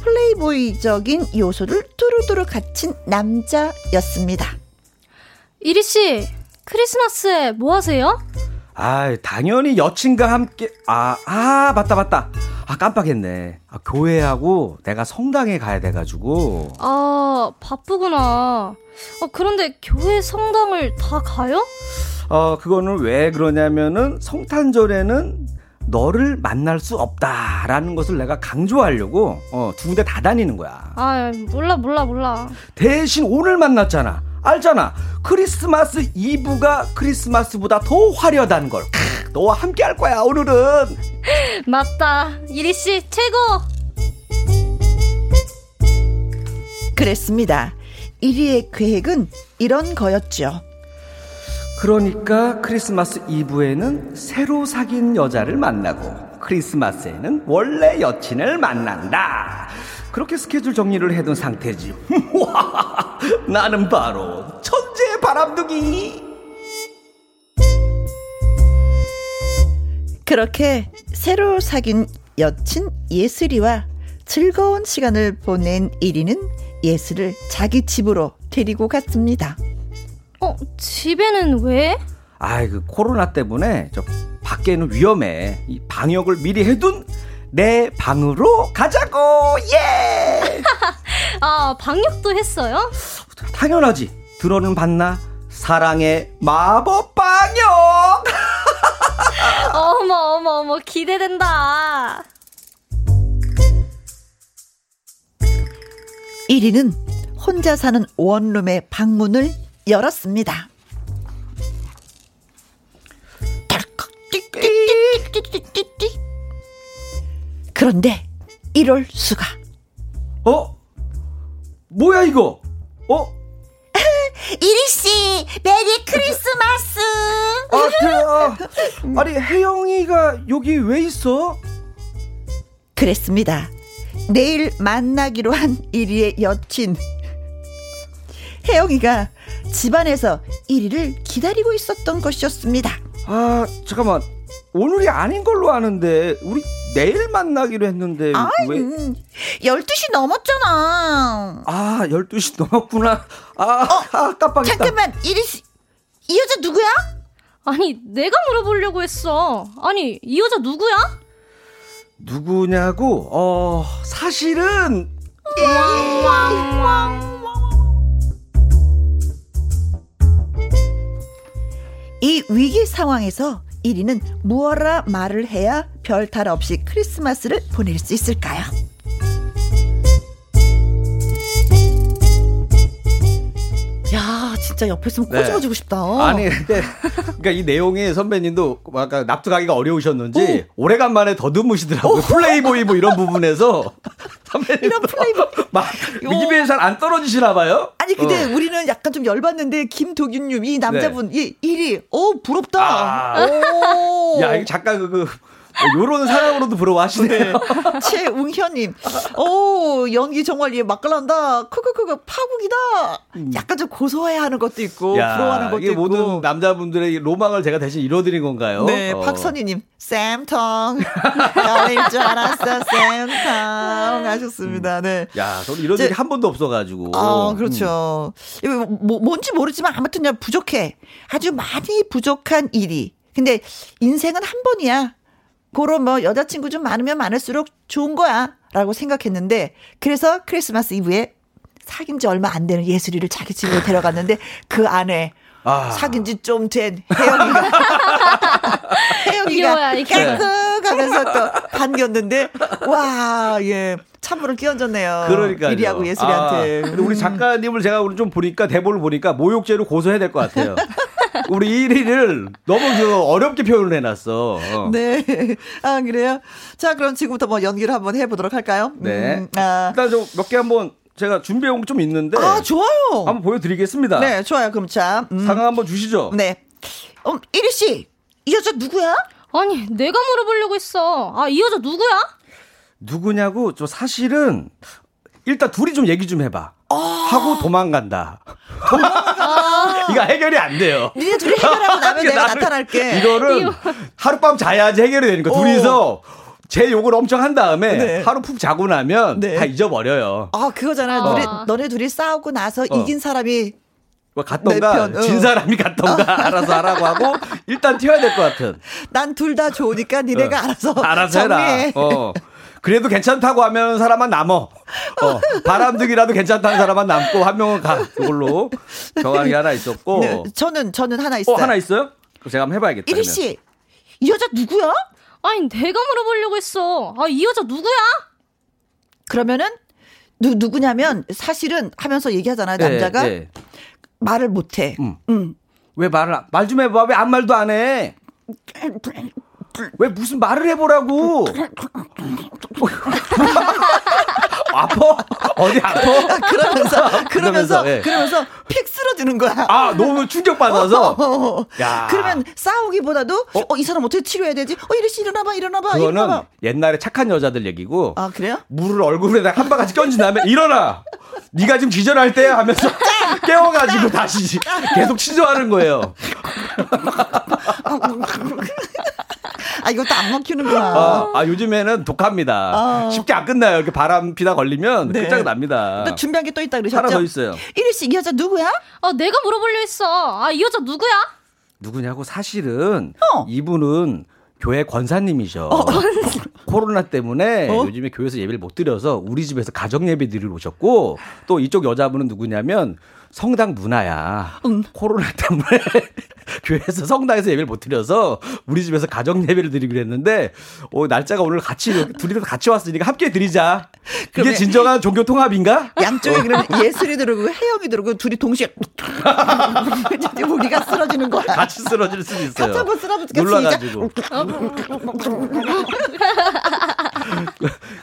플레이보이적인 요소를 두루두루 갖춘 남자였습니다. 이리 씨, 크리스마스에 뭐 하세요? 아, 당연히 여친과 함께 아, 아, 맞다 맞다. 아, 깜빡했네. 아, 교회하고 내가 성당에 가야 돼 가지고. 아, 바쁘구나. 어, 그런데 교회 성당을 다 가요? 어, 그거는 왜 그러냐면은 성탄절에는 너를 만날 수 없다라는 것을 내가 강조하려고 어, 두 군데 다 다니는 거야. 아, 몰라, 몰라, 몰라. 대신 오늘 만났잖아. 알잖아. 크리스마스 이브가 크리스마스보다 더 화려한 걸. 크, 너와 함께 할 거야, 오늘은. 맞다. 이리 씨, 최고! 그랬습니다. 1위의 계획은 이런 거였죠. 그러니까 크리스마스 이브에는 새로 사귄 여자를 만나고 크리스마스에는 원래 여친을 만난다. 그렇게 스케줄 정리를 해둔 상태지. 나는 바로 천재 바람둥이. 그렇게 새로 사귄 여친 예슬이와 즐거운 시간을 보낸 1위는 예슬을 자기 집으로 데리고 갔습니다. 어, 집에는 왜? 아이 그 코로나 때문에 저 밖에는 위험해. 이 방역을 미리 해둔 내 방으로 가자고. 예. 아, 방역도 했어요? 당연하지. 들어는 봤나? 사랑의 마법 방역. 어머, 어머, 어머, 기대된다. 1위는 혼자 사는 원룸의 방문을 열었습니다. 띠띠띠띠띠띠띠. 그런데 이럴 수가. 어? 뭐야 이거? 어? 이리 씨, 메리 크리스마스. 아, 그, 아, 아니 혜영이가 여기 왜 있어? 그랬습니다. 내일 만나기로 한 1위의 여친. 혜영이가 집안에서 1위를 기다리고 있었던 것이었습니다. 아 잠깐만 오늘이 아닌 걸로 아는데 우리 내일 만나기로 했는데 아, 왜? 음, 12시 넘었잖아. 아 12시 넘었구나. 아, 아 깜빡했다. 잠깐만, 1위 씨, 이 여자 누구야? 아니, 내가 물어보려고 했어. 아니, 이 여자 누구야? 누구냐고? 어 사실은 이 위기 상황에서 1위는 무엇라 말을 해야 별 탈 없이 크리스마스를 보낼 수 있을까요? 진짜 옆에 있으면 네. 꼬집어주고 싶다. 아니 근데 그러니까 이 내용이 선배님도 아까 납득하기가 어려우셨는지 오래간만에 더듬으시더라고요. 플레이보이 뭐 이런 부분에서 선배님 이런 플레이보이. 막 입에 잘 안 떨어지시나 봐요. 아니 근데 어. 우리는 약간 좀 열받는데 김도균님 이 남자분 이 일이 오 부럽다. 아. 오. 야, 이거 잠깐 그, 그 요런 상황으로도 부러워하시네요. 최웅현님, 오 연기 정말 얘 맛깔난다. 크크크크 파국이다. 약간 좀 고소해야 하는 것도 있고 부러워하는 것도 이게 있고. 모든 남자분들의 로망을 제가 대신 이뤄드린 건가요? 네, 어. 박선희님, 쌤통. 열릴 줄 알았어, 쌤통. 하셨습니다. 네. 야, 저는 이런 이제- 한 번도 없어가지고. 아, 그렇죠. 이거 뭐, 뭔지 모르지만 아무튼 그냥 부족해. 아주 많이 부족한 일이. 근데 인생은 한 번이야. 그런 뭐 여자친구 좀 많으면 많을수록 좋은 거야. 라고 생각했는데, 그래서 크리스마스 이브에 사귄 지 얼마 안 되는 예술이를 자기 집으로 데려갔는데, 그 안에 아. 사귄 지 좀 된 혜영이가, 혜영이가. 깨끗하면서 또 반겼는데, 와, 예. 찬물을 끼얹었네요. 그러니까요. 이리하고 예술이한테. 아, 근데 우리 작가님을 제가 오늘 좀 보니까 대본을 보니까 모욕죄로 고소해야 될 것 같아요. 우리 1위를 너무 그 어렵게 표현을 해놨어. 어. 네. 아, 그래요? 자, 그럼 지금부터 뭐 연기를 한번 해보도록 할까요? 네. 음, 아, 일단 좀 몇 개 한번 제가 준비해온 게 좀 있는데. 아, 좋아요. 한번 보여드리겠습니다. 네, 좋아요. 그럼 자. 음, 상황 한번 주시죠. 네. 음, 이리씨, 이 여자 누구야? 아니, 내가 물어보려고 했어. 아, 이 여자 누구야? 누구냐고 저 사실은 일단 둘이 좀 얘기 좀 해봐. 하고 도망간다. 이거 해결이 안 돼요. 니네 둘이 해결하고 나면 내가 나타날게. 이거는 하룻밤 자야지 해결이 되는 거. 어. 둘이서 제 욕을 엄청 한 다음에 네. 하루 푹 자고 나면 네. 다 잊어버려요. 아, 그거잖아. 어. 너네, 너네 둘이 싸우고 나서 어. 이긴 사람이 뭐 갔던가 내 편, 어. 진 사람이 갔던가 알아서 하라고 하고 일단 튀어야 될 것 같은. 난 둘 다 좋으니까 니네가 알아서 알아서 해라. 정리해. 어. 그래도 괜찮다고 하면 사람만 남어. 어. 바람둥이라도 괜찮다는 사람만 남고 한 명은 가. 그걸로 정하는 게 하나 있었고. 네, 저는 저는 하나 있어요. 어, 하나 있어요? 그럼 제가 한번 해봐야겠다. 이리 그러면. 씨, 이 여자 누구야? 아니, 내가 물어보려고 했어. 아, 이 여자 누구야? 그러면은 누 누구냐면 사실은 하면서 얘기하잖아요. 네, 남자가 네. 말을 못해. 음. 음. 왜 말을 말 좀 해봐 왜 아무 말도 안 해? 왜 무슨 말을 해보라고? 아파? 어디 아파? 그러면서 그러면서 예. 그러면서 픽 쓰러지는 거야. 아 너무 충격 받아서. 야. 그러면 싸우기보다도 어? 어이 사람 어떻게 치료해야 되지? 어 이리 씨 일어나봐 일어나봐 그거는 일어나봐. 옛날에 착한 여자들 얘기고 아 그래요? 물을 얼굴에다 한 바가지 껴준 다음에 일어나. 네가 지금 기절할 때야 하면서 깨워가지고 다시 계속 치료하는 거예요. 아 이것도 안 먹히는구나. 아, 아, 요즘에는 독합니다. 아. 쉽게 안 끝나요. 이렇게 바람 피다 걸리면 네. 끝장 납니다. 또 준비한 게 또 있다 그러셨죠? 하나 더 있어요. 이리 씨이 여자 누구야? 아, 내가 물어보려 했어. 아, 이 여자 누구야? 누구냐고 사실은 어. 이분은 교회 권사님이셔. 코로나 때문에 어? 요즘에 교회에서 예배를 못 드려서 우리 집에서 가정 예배 드리러 오셨고 또 이쪽 여자분은 누구냐면 성당 누나야. 코로나 때문에 교회에서 성당에서 예배를 못 드려서 우리 집에서 가정 예배를 드리기로 했는데 어, 날짜가 오늘 같이 둘이 같이 왔으니까 함께 드리자. 이게 진정한 종교 통합인가? 양쪽에 그럼 예술이 들어오고 혜영이 들어오고 둘이 동시에 우리가 쓰러지는 거야. 같이 쓰러질 수도 있어요. 같이 한번 쓰러지니까 놀라가지고.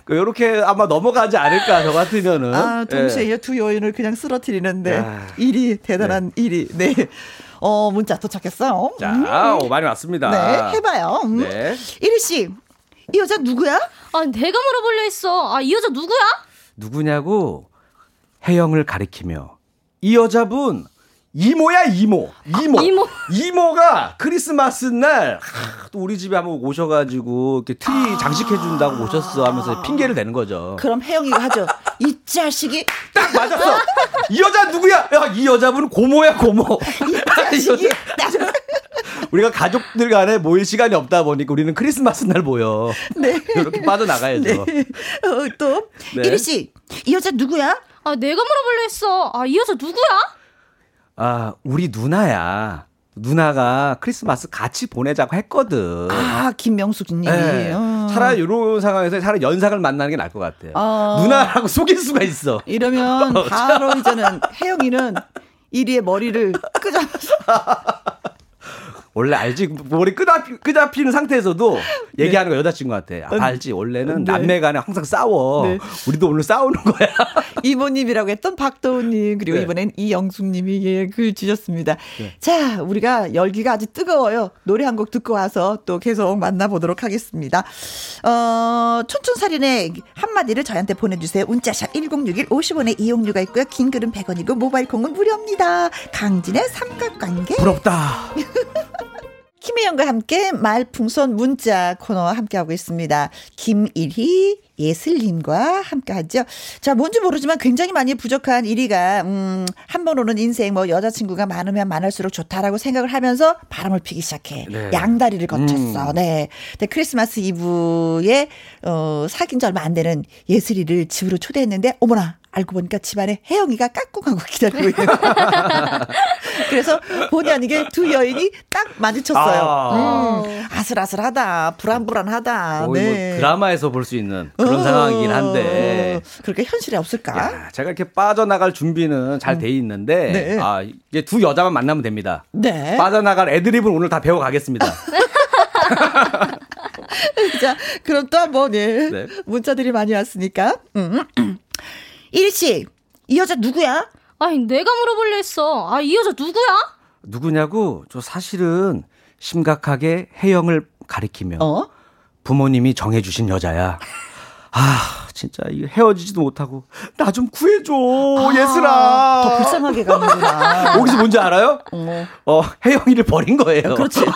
이렇게 아마 넘어가지 않을까 저 같으면은. 아 동시에 예. 이두 여인을 그냥 쓰러뜨리는데 야. 일이 대단한 일이 네. 어 문자 도착했어요. 자, 음. 오, 많이 왔습니다. 네 해봐요. 음. 네. 이리 씨, 이 여자 누구야? 아, 내가 물어보려 했어. 아, 이 여자 누구야? 누구냐고 혜영을 가리키며 이 여자분 이모야 이모 이모 이모. 이모가 크리스마스 날 또 우리 집에 한번 오셔가지고 이렇게 트리 아. 장식해 준다고 오셨어 하면서 핑계를 대는 거죠. 그럼 혜영이가 하죠. 이 자식이 딱 맞았어. 이 여자 누구야? 야, 이 여자분은 고모야 고모. 이 이게 여자- 우리가 가족들 간에 모일 시간이 없다 보니까 우리는 크리스마스 날 모여. 네. 이렇게 빠져나가야죠. 네. 어, 또 네. 이리 씨, 이 여자 누구야? 아, 내가 물어보려 했어. 아, 이 여자 누구야? 아, 우리 누나야. 누나가 크리스마스 같이 보내자고 했거든. 아 김명숙님. 네. 어. 차라리 이런 상황에서 차라리 연상을 만나는 게 나을 것 같아요. 어. 누나라고 속일 수가 있어. 이러면 바로 이제는 혜영이는 이리의 머리를 끄자면서 원래 알지 머리 끄잡 끄잡히는 상태에서도 얘기하는 거 여자친구한테 아, 알지 원래는 네. 남매간에 항상 싸워 네. 우리도 오늘 싸우는 거야 이모님이라고 했던 박도훈님 그리고 네. 이번엔 이영숙님이 예, 글 주셨습니다. 자, 우리가 열기가 아주 뜨거워요. 노래 한 곡 듣고 와서 또 계속 만나보도록 하겠습니다. 어, 촌촌살인의 한마디를 저희한테 보내주세요. 문자샵 1061 50원의 이용료가 있고요. 긴 글은 100원이고 모바일 콩은 무료입니다. 강진의 삼각관계. 부럽다 김혜영과 함께 말풍선 문자 코너 함께하고 있습니다. 김일희, 예슬님과 함께 하죠. 자, 뭔지 모르지만 굉장히 많이 부족한 1위가, 음, 한 번 오는 인생, 뭐, 여자친구가 많으면 많을수록 좋다라고 생각을 하면서 바람을 피기 시작해. 네. 양다리를 거쳤어. 네. 근데 크리스마스 이브에, 어, 사귄 지 얼마 안 되는 예슬이를 집으로 초대했는데, 어머나! 알고 보니까 집안에 혜영이가 깍꿍하고 기다리고 있는. 그래서 본의 아니게 두 여인이 딱 마주쳤어요. 아. 음, 아슬아슬하다, 불안불안하다. 거의 네. 뭐 드라마에서 볼 수 있는 그런 어, 상황이긴 한데 그렇게 현실에 없을까? 야, 제가 이렇게 빠져나갈 준비는 잘 돼 있는데 네. 아 이제 두 여자만 만나면 됩니다 네. 빠져나갈 애드립은 오늘 다 배워가겠습니다 자, 그럼 또 한번, 예. 네. 문자들이 많이 왔으니까. 음. 이리씨, 이 여자 누구야? 아니, 내가 물어볼래 했어. 아, 이 여자 누구야? 누구냐고 저 사실은 심각하게 혜영을 가리키며 어? 부모님이 정해주신 여자야. 아, 진짜 이거 헤어지지도 못하고 나 좀 구해줘, 예슬아. 아, 더 불쌍하게 가는구나. 여기서 뭔지 알아요? 어머. 어, 혜영이를 버린 거예요. 그렇지.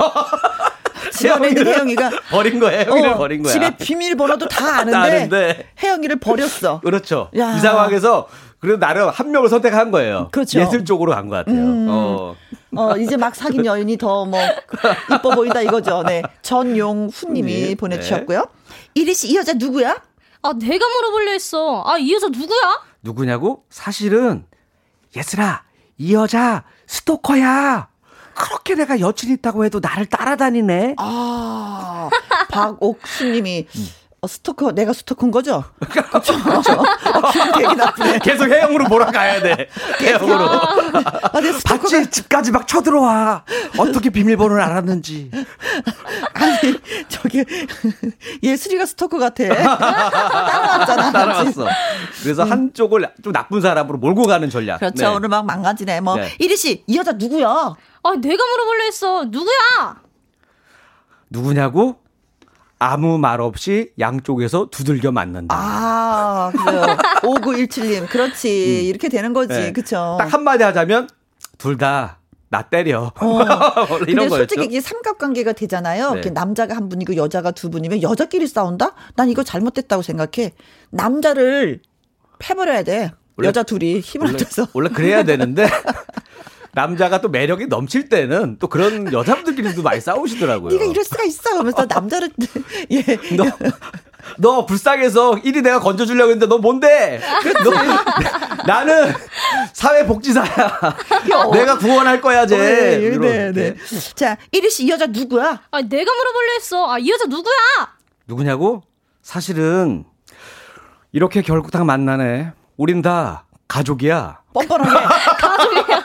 있는 혜영이가 버린 거예요. 혜영이를 어, 버린 거야. 집에 비밀번호도 다 아는데, 다 아는데. 혜영이를 버렸어. 그렇죠. 야. 이 상황에서 그래도 나름 한 명을 선택한 거예요. 그렇죠. 음. 예술 쪽으로 간 것 같아요. 어. 어, 이제 막 사귄 여인이 더 뭐, 이뻐 보인다 이거죠. 네. 전용훈님이 네. 보내주셨고요. 이리 씨, 이 여자 누구야? 아, 내가 물어볼래 했어. 아, 이 여자 누구야? 누구냐고? 사실은 예슬아, 이 여자 스토커야. 그렇게 내가 여친 있다고 해도 나를 따라다니네. 아, 박옥수님이, 어, 스토커, 내가 스토커인 거죠? 그쵸, 그쵸. 어, 기분 되게 나쁘네. 계속 혜영으로 몰아가야 돼. 혜영으로. 아, 내 스토커가, 봤지? 집까지 막 쳐들어와. 어떻게 비밀번호를 알았는지. 아니, 저기, 예슬이가 스토커 같아. 따라왔잖아. 따라왔어. 그래서 한쪽을 좀 나쁜 사람으로 몰고 가는 전략. 그렇죠. 네. 오늘 막 망가지네. 뭐, 네. 이리 씨, 이 여자 누구야? 아, 내가 물어볼래 했어. 누구야? 누구냐고? 아무 말 없이 양쪽에서 두들겨 맞는다. 아, 그래요. 5917님. 그렇지. 이렇게 되는 거지. 네. 그쵸. 딱 한마디 하자면 둘 다 나 때려. 어. 원래 근데 이런 거였죠. 솔직히 이게 삼각관계가 되잖아요. 네. 남자가 한 분이고 여자가 두 분이면 여자끼리 싸운다? 난 이거 잘못됐다고 생각해. 남자를 패버려야 돼. 원래- 여자 둘이 힘을 원래, 합쳐서. 원래 그래야 되는데 남자가 또 매력이 넘칠 때는 또 그런 여자분들끼리도 많이 싸우시더라고요. 네가 이럴 수가 있어. 하면서 남자를 예. 너, 너 불쌍해서 1위 내가 건져주려고 했는데 너 뭔데? 너, 나는 사회복지사야. 내가 구원할 거야, 쟤. 네. 네, 네. 자, 이리 씨, 이 여자 누구야? 아, 내가 물어볼래 했어. 아, 이 여자 누구야? 누구냐고? 사실은 이렇게 결국 다 만나네. 우린 다 가족이야. 뻔뻔하게. 가족이야.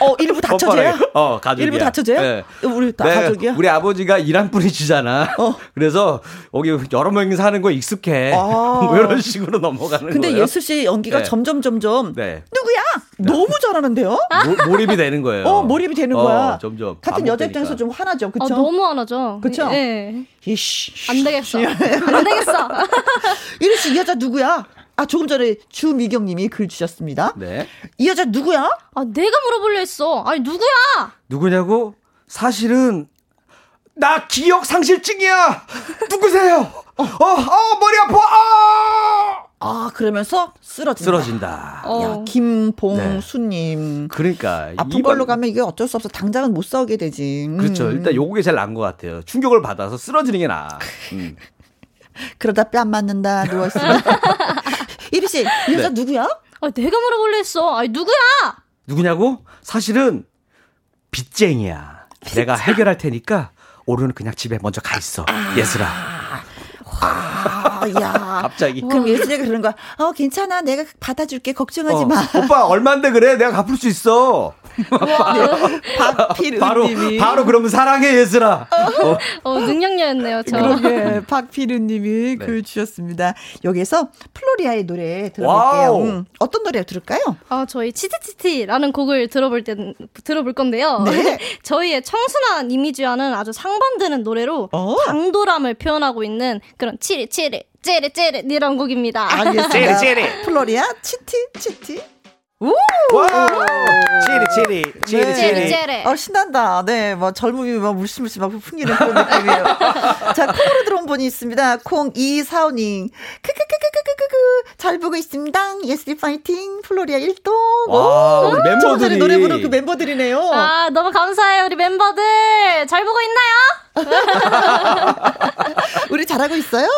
어, 일부 다쳐져요? 뻔뻔하게. 어, 가족이야. 일부 다쳐져요? 네. 우리 다 네, 가족이야? 우리 아버지가 일한 분이시잖아. 어. 그래서 여기 여러 명이 사는 거 익숙해. 아. 뭐 이런 식으로 넘어가는 근데 거예요. 예슬 씨 연기가 네. 점점 점점 네. 누구야? 너무 잘하는데요? 모, 몰입이 되는 거예요. 어, 몰입이 되는 어, 거야. 점점. 같은 여자. 입장에서 좀 화나죠. 아, 그쵸? 너무 안 하죠. 그쵸? 예. 이씨. 안 되겠어. 안 되겠어. 이리 씨, 이 여자 누구야? 아, 조금 전에 주미경 님이 글 주셨습니다. 네. 이 여자 누구야? 아, 내가 물어볼래 했어. 아니, 누구야? 누구냐고? 사실은 나 기억 상실증이야. 누구세요? 어, 어, 머리 아파. 아! 아, 그러면서 쓰러진다. 쓰러진다. 어. 야, 김봉수님. 그러니까 아픈 이 걸로 방- 가면 이게 어쩔 수 없어. 당장은 못 싸우게 되지. 음. 그렇죠. 일단 요게 제일 나은 것 같아요. 충격을 받아서 쓰러지는 게 나아. 음. 그러다 뺨 맞는다, 누워있으면. 이리 씨, 이 여자 네. 누구야? 아, 내가 물어볼래 했어. 아니, 누구야? 누구냐고? 사실은 빚쟁이야. 내가 해결할 테니까 오늘은 그냥 집에 먼저 가 있어. 예슬아. 야. 갑자기. 그럼 예술이가 그러는 거야. 어, 괜찮아. 내가 받아줄게. 걱정하지 어, 마. 오빠 얼마인데 그래? 내가 갚을 수 있어. 바로 박필우님이. 바로 그러면 사랑해 예슬아. 어. 어, 능력녀였네요, 저. 그러게 박필우님이 네. 글 주셨습니다. 여기서 플로리아의 노래 들어볼게요. 와우. 음, 어떤 노래 들을까요? 아, 저희 치티치티라는 곡을 들어볼 때 들어볼 건데요. 네. 저희의 청순한 이미지와는 아주 상반되는 노래로 어. 당돌함을 표현하고 있는 그런 치리 치리 이런 곡입니다. 알겠습니다. 플로리아 치티 치티. 와. 치리 치리 치리 네. 치리. 어, 신난다. 네, 뭐 젊음이 막 물씬물씬 막 풍기는 그런 느낌이에요. 자, 콩으로 들어온 분이 있습니다. 콩 이사오님. 크크크크크크크. 잘 보고 있습니다. 예스리 파이팅. 플로리아 1동. 와, 우리 멤버들이 멤버들이 노래 부르는 그 멤버들이네요. 아, 너무 감사해요, 우리 멤버들. 잘 보고 있나요? 우리 잘하고 있어요?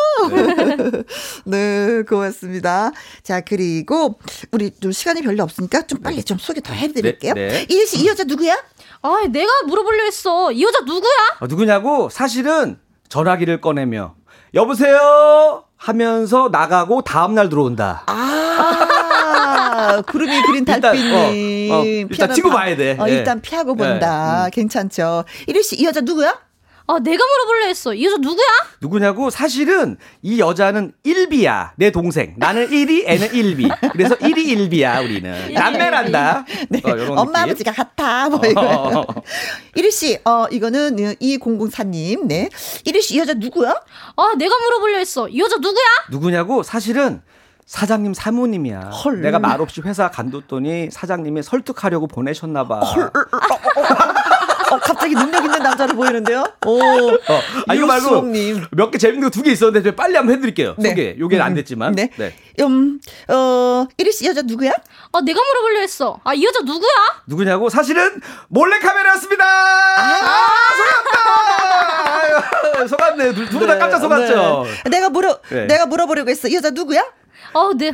네, 고맙습니다. 자, 그리고 우리 좀 시간이 별로 없으니까 좀 빨리 좀 소개 더 해드릴게요. 네, 네. 이일 씨, 이 여자 누구야? 아, 내가 물어보려 했어. 이 여자 누구야? 어, 누구냐고 사실은 전화기를 꺼내며 여보세요 하면서 나가고 다음 날 들어온다. 아, 구름이 그린 일단, 달빛님. 어, 어, 일단 봐- 봐야 돼. 어, 예. 일단 피하고 예, 본다. 괜찮죠. 이일 씨, 이 여자 누구야? 아, 내가 물어보려 했어. 이 여자 누구야? 누구냐고 사실은 이 여자는 1비야 내 동생 나는 1위 애는 1비 그래서 1위 1비야 우리는 남매란다 네. 어, 엄마 느낌. 아버지가 같아. 뭐 이거. 이일 씨, 어, 이거는 2004님. 네. 이일 씨, 이 여자 누구야? 아, 내가 물어보려 했어. 이 여자 누구야? 누구냐고 사실은 사장님 사모님이야 헐. 내가 말없이 회사 간뒀더니 사장님이 설득하려고 보내셨나 봐 어, 갑자기 능력 있는 남자로 보이는데요? 오. 어, 아 이거 말고. 몇 개 재밌는 거 두 개 있었는데 저 빨리 한번 해드릴게요 네. 소개 요게는 안 됐지만 네. 음, 어, 이리 씨 여자 누구야? 아, 내가 물어보려 했어. 아, 이 여자 누구야? 누구냐고 사실은 몰래 카메라였습니다 아, 속았다 아유, 속았네 두분다 깜짝 속았죠 네. 내가 물어, 네. 내가 물어보려고 했어. 이 여자 누구야? 아, 네.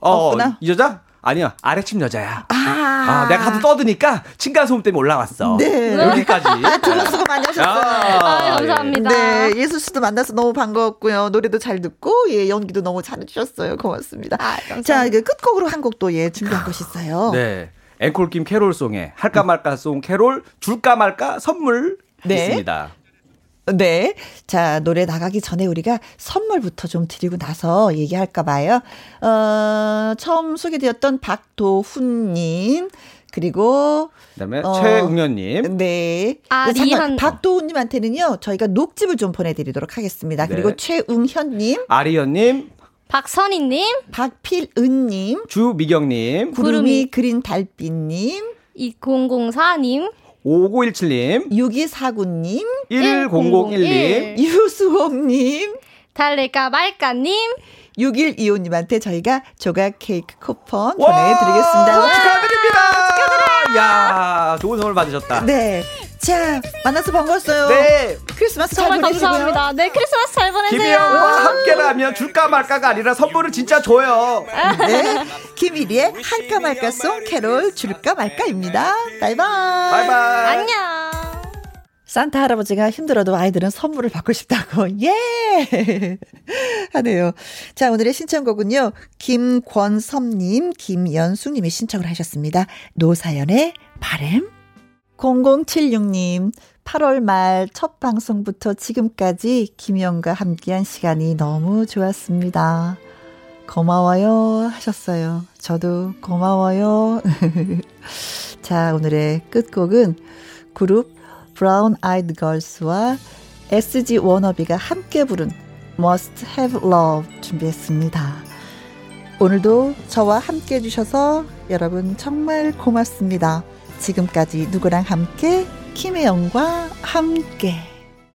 어, 어. 이 여자? 아니야 아래층 여자야. 아, 아, 내가 하도 떠드니까 층간 소음 때문에 올라왔어. 네. 여기까지. 두분 수고 많이 하셨어요. 아, 예. 감사합니다. 네, 예수 씨도 만나서 너무 반가웠고요. 노래도 잘 듣고, 예, 연기도 너무 잘해주셨어요. 고맙습니다. 아. 자, 이게 끝곡으로 한 곡 또 예, 준비한 것이 있어요. 네. 앵콜킴 캐롤송에 할까 말까 송 캐롤 줄까 말까 선물 네. 있습니다. 네. 자, 노래 나가기 전에 우리가 선물부터 좀 드리고 나서 얘기할까 봐요. 어, 처음 소개되었던 박도훈님, 그리고, 그다음에 어, 최웅현님. 네. 아, 잠깐, 리한. 박도훈님한테는요, 저희가 녹집을 좀 보내드리도록 하겠습니다. 그리고 네. 최웅현님, 아리연님, 박선희님, 박필은님, 주미경님, 구름이 구름이. 그린 달빛님, 2004님, 5917님, 6249님, 1001님, 유수홍님, 달릴까 말까님, 6125님한테 저희가 조각 케이크 쿠폰 와! 보내드리겠습니다. 축하드립니다. 야, 좋은 선물 받으셨다. 네. 자, 만나서 반가웠어요. 네. 크리스마스 잘 정말 보내시고요. 감사합니다. 네, 크리스마스 잘 보내세요. 김혜영과 함께라면 줄까 말까가 아니라 선물을 진짜 줘요. 네. 김일희의 할까 말까 송 캐롤 줄까 말까입니다. 바이바이. 바이바이. 안녕. 산타 할아버지가 힘들어도 아이들은 선물을 받고 싶다고, 예! 하네요. 자, 오늘의 신청곡은요, 김권섭님, 김연숙님이 신청을 하셨습니다. 노사연의 바램. 0076님, 8월 말 첫 방송부터 지금까지 김영과 함께한 시간이 너무 좋았습니다. 고마워요 하셨어요. 저도 고마워요. 자, 오늘의 끝곡은 그룹 브라운 아이드 걸스와 SG 워너비가 함께 부른 Must Have Love 준비했습니다. 오늘도 저와 함께 해주셔서 여러분 정말 고맙습니다. 지금까지 누구랑 함께? 김혜영과 함께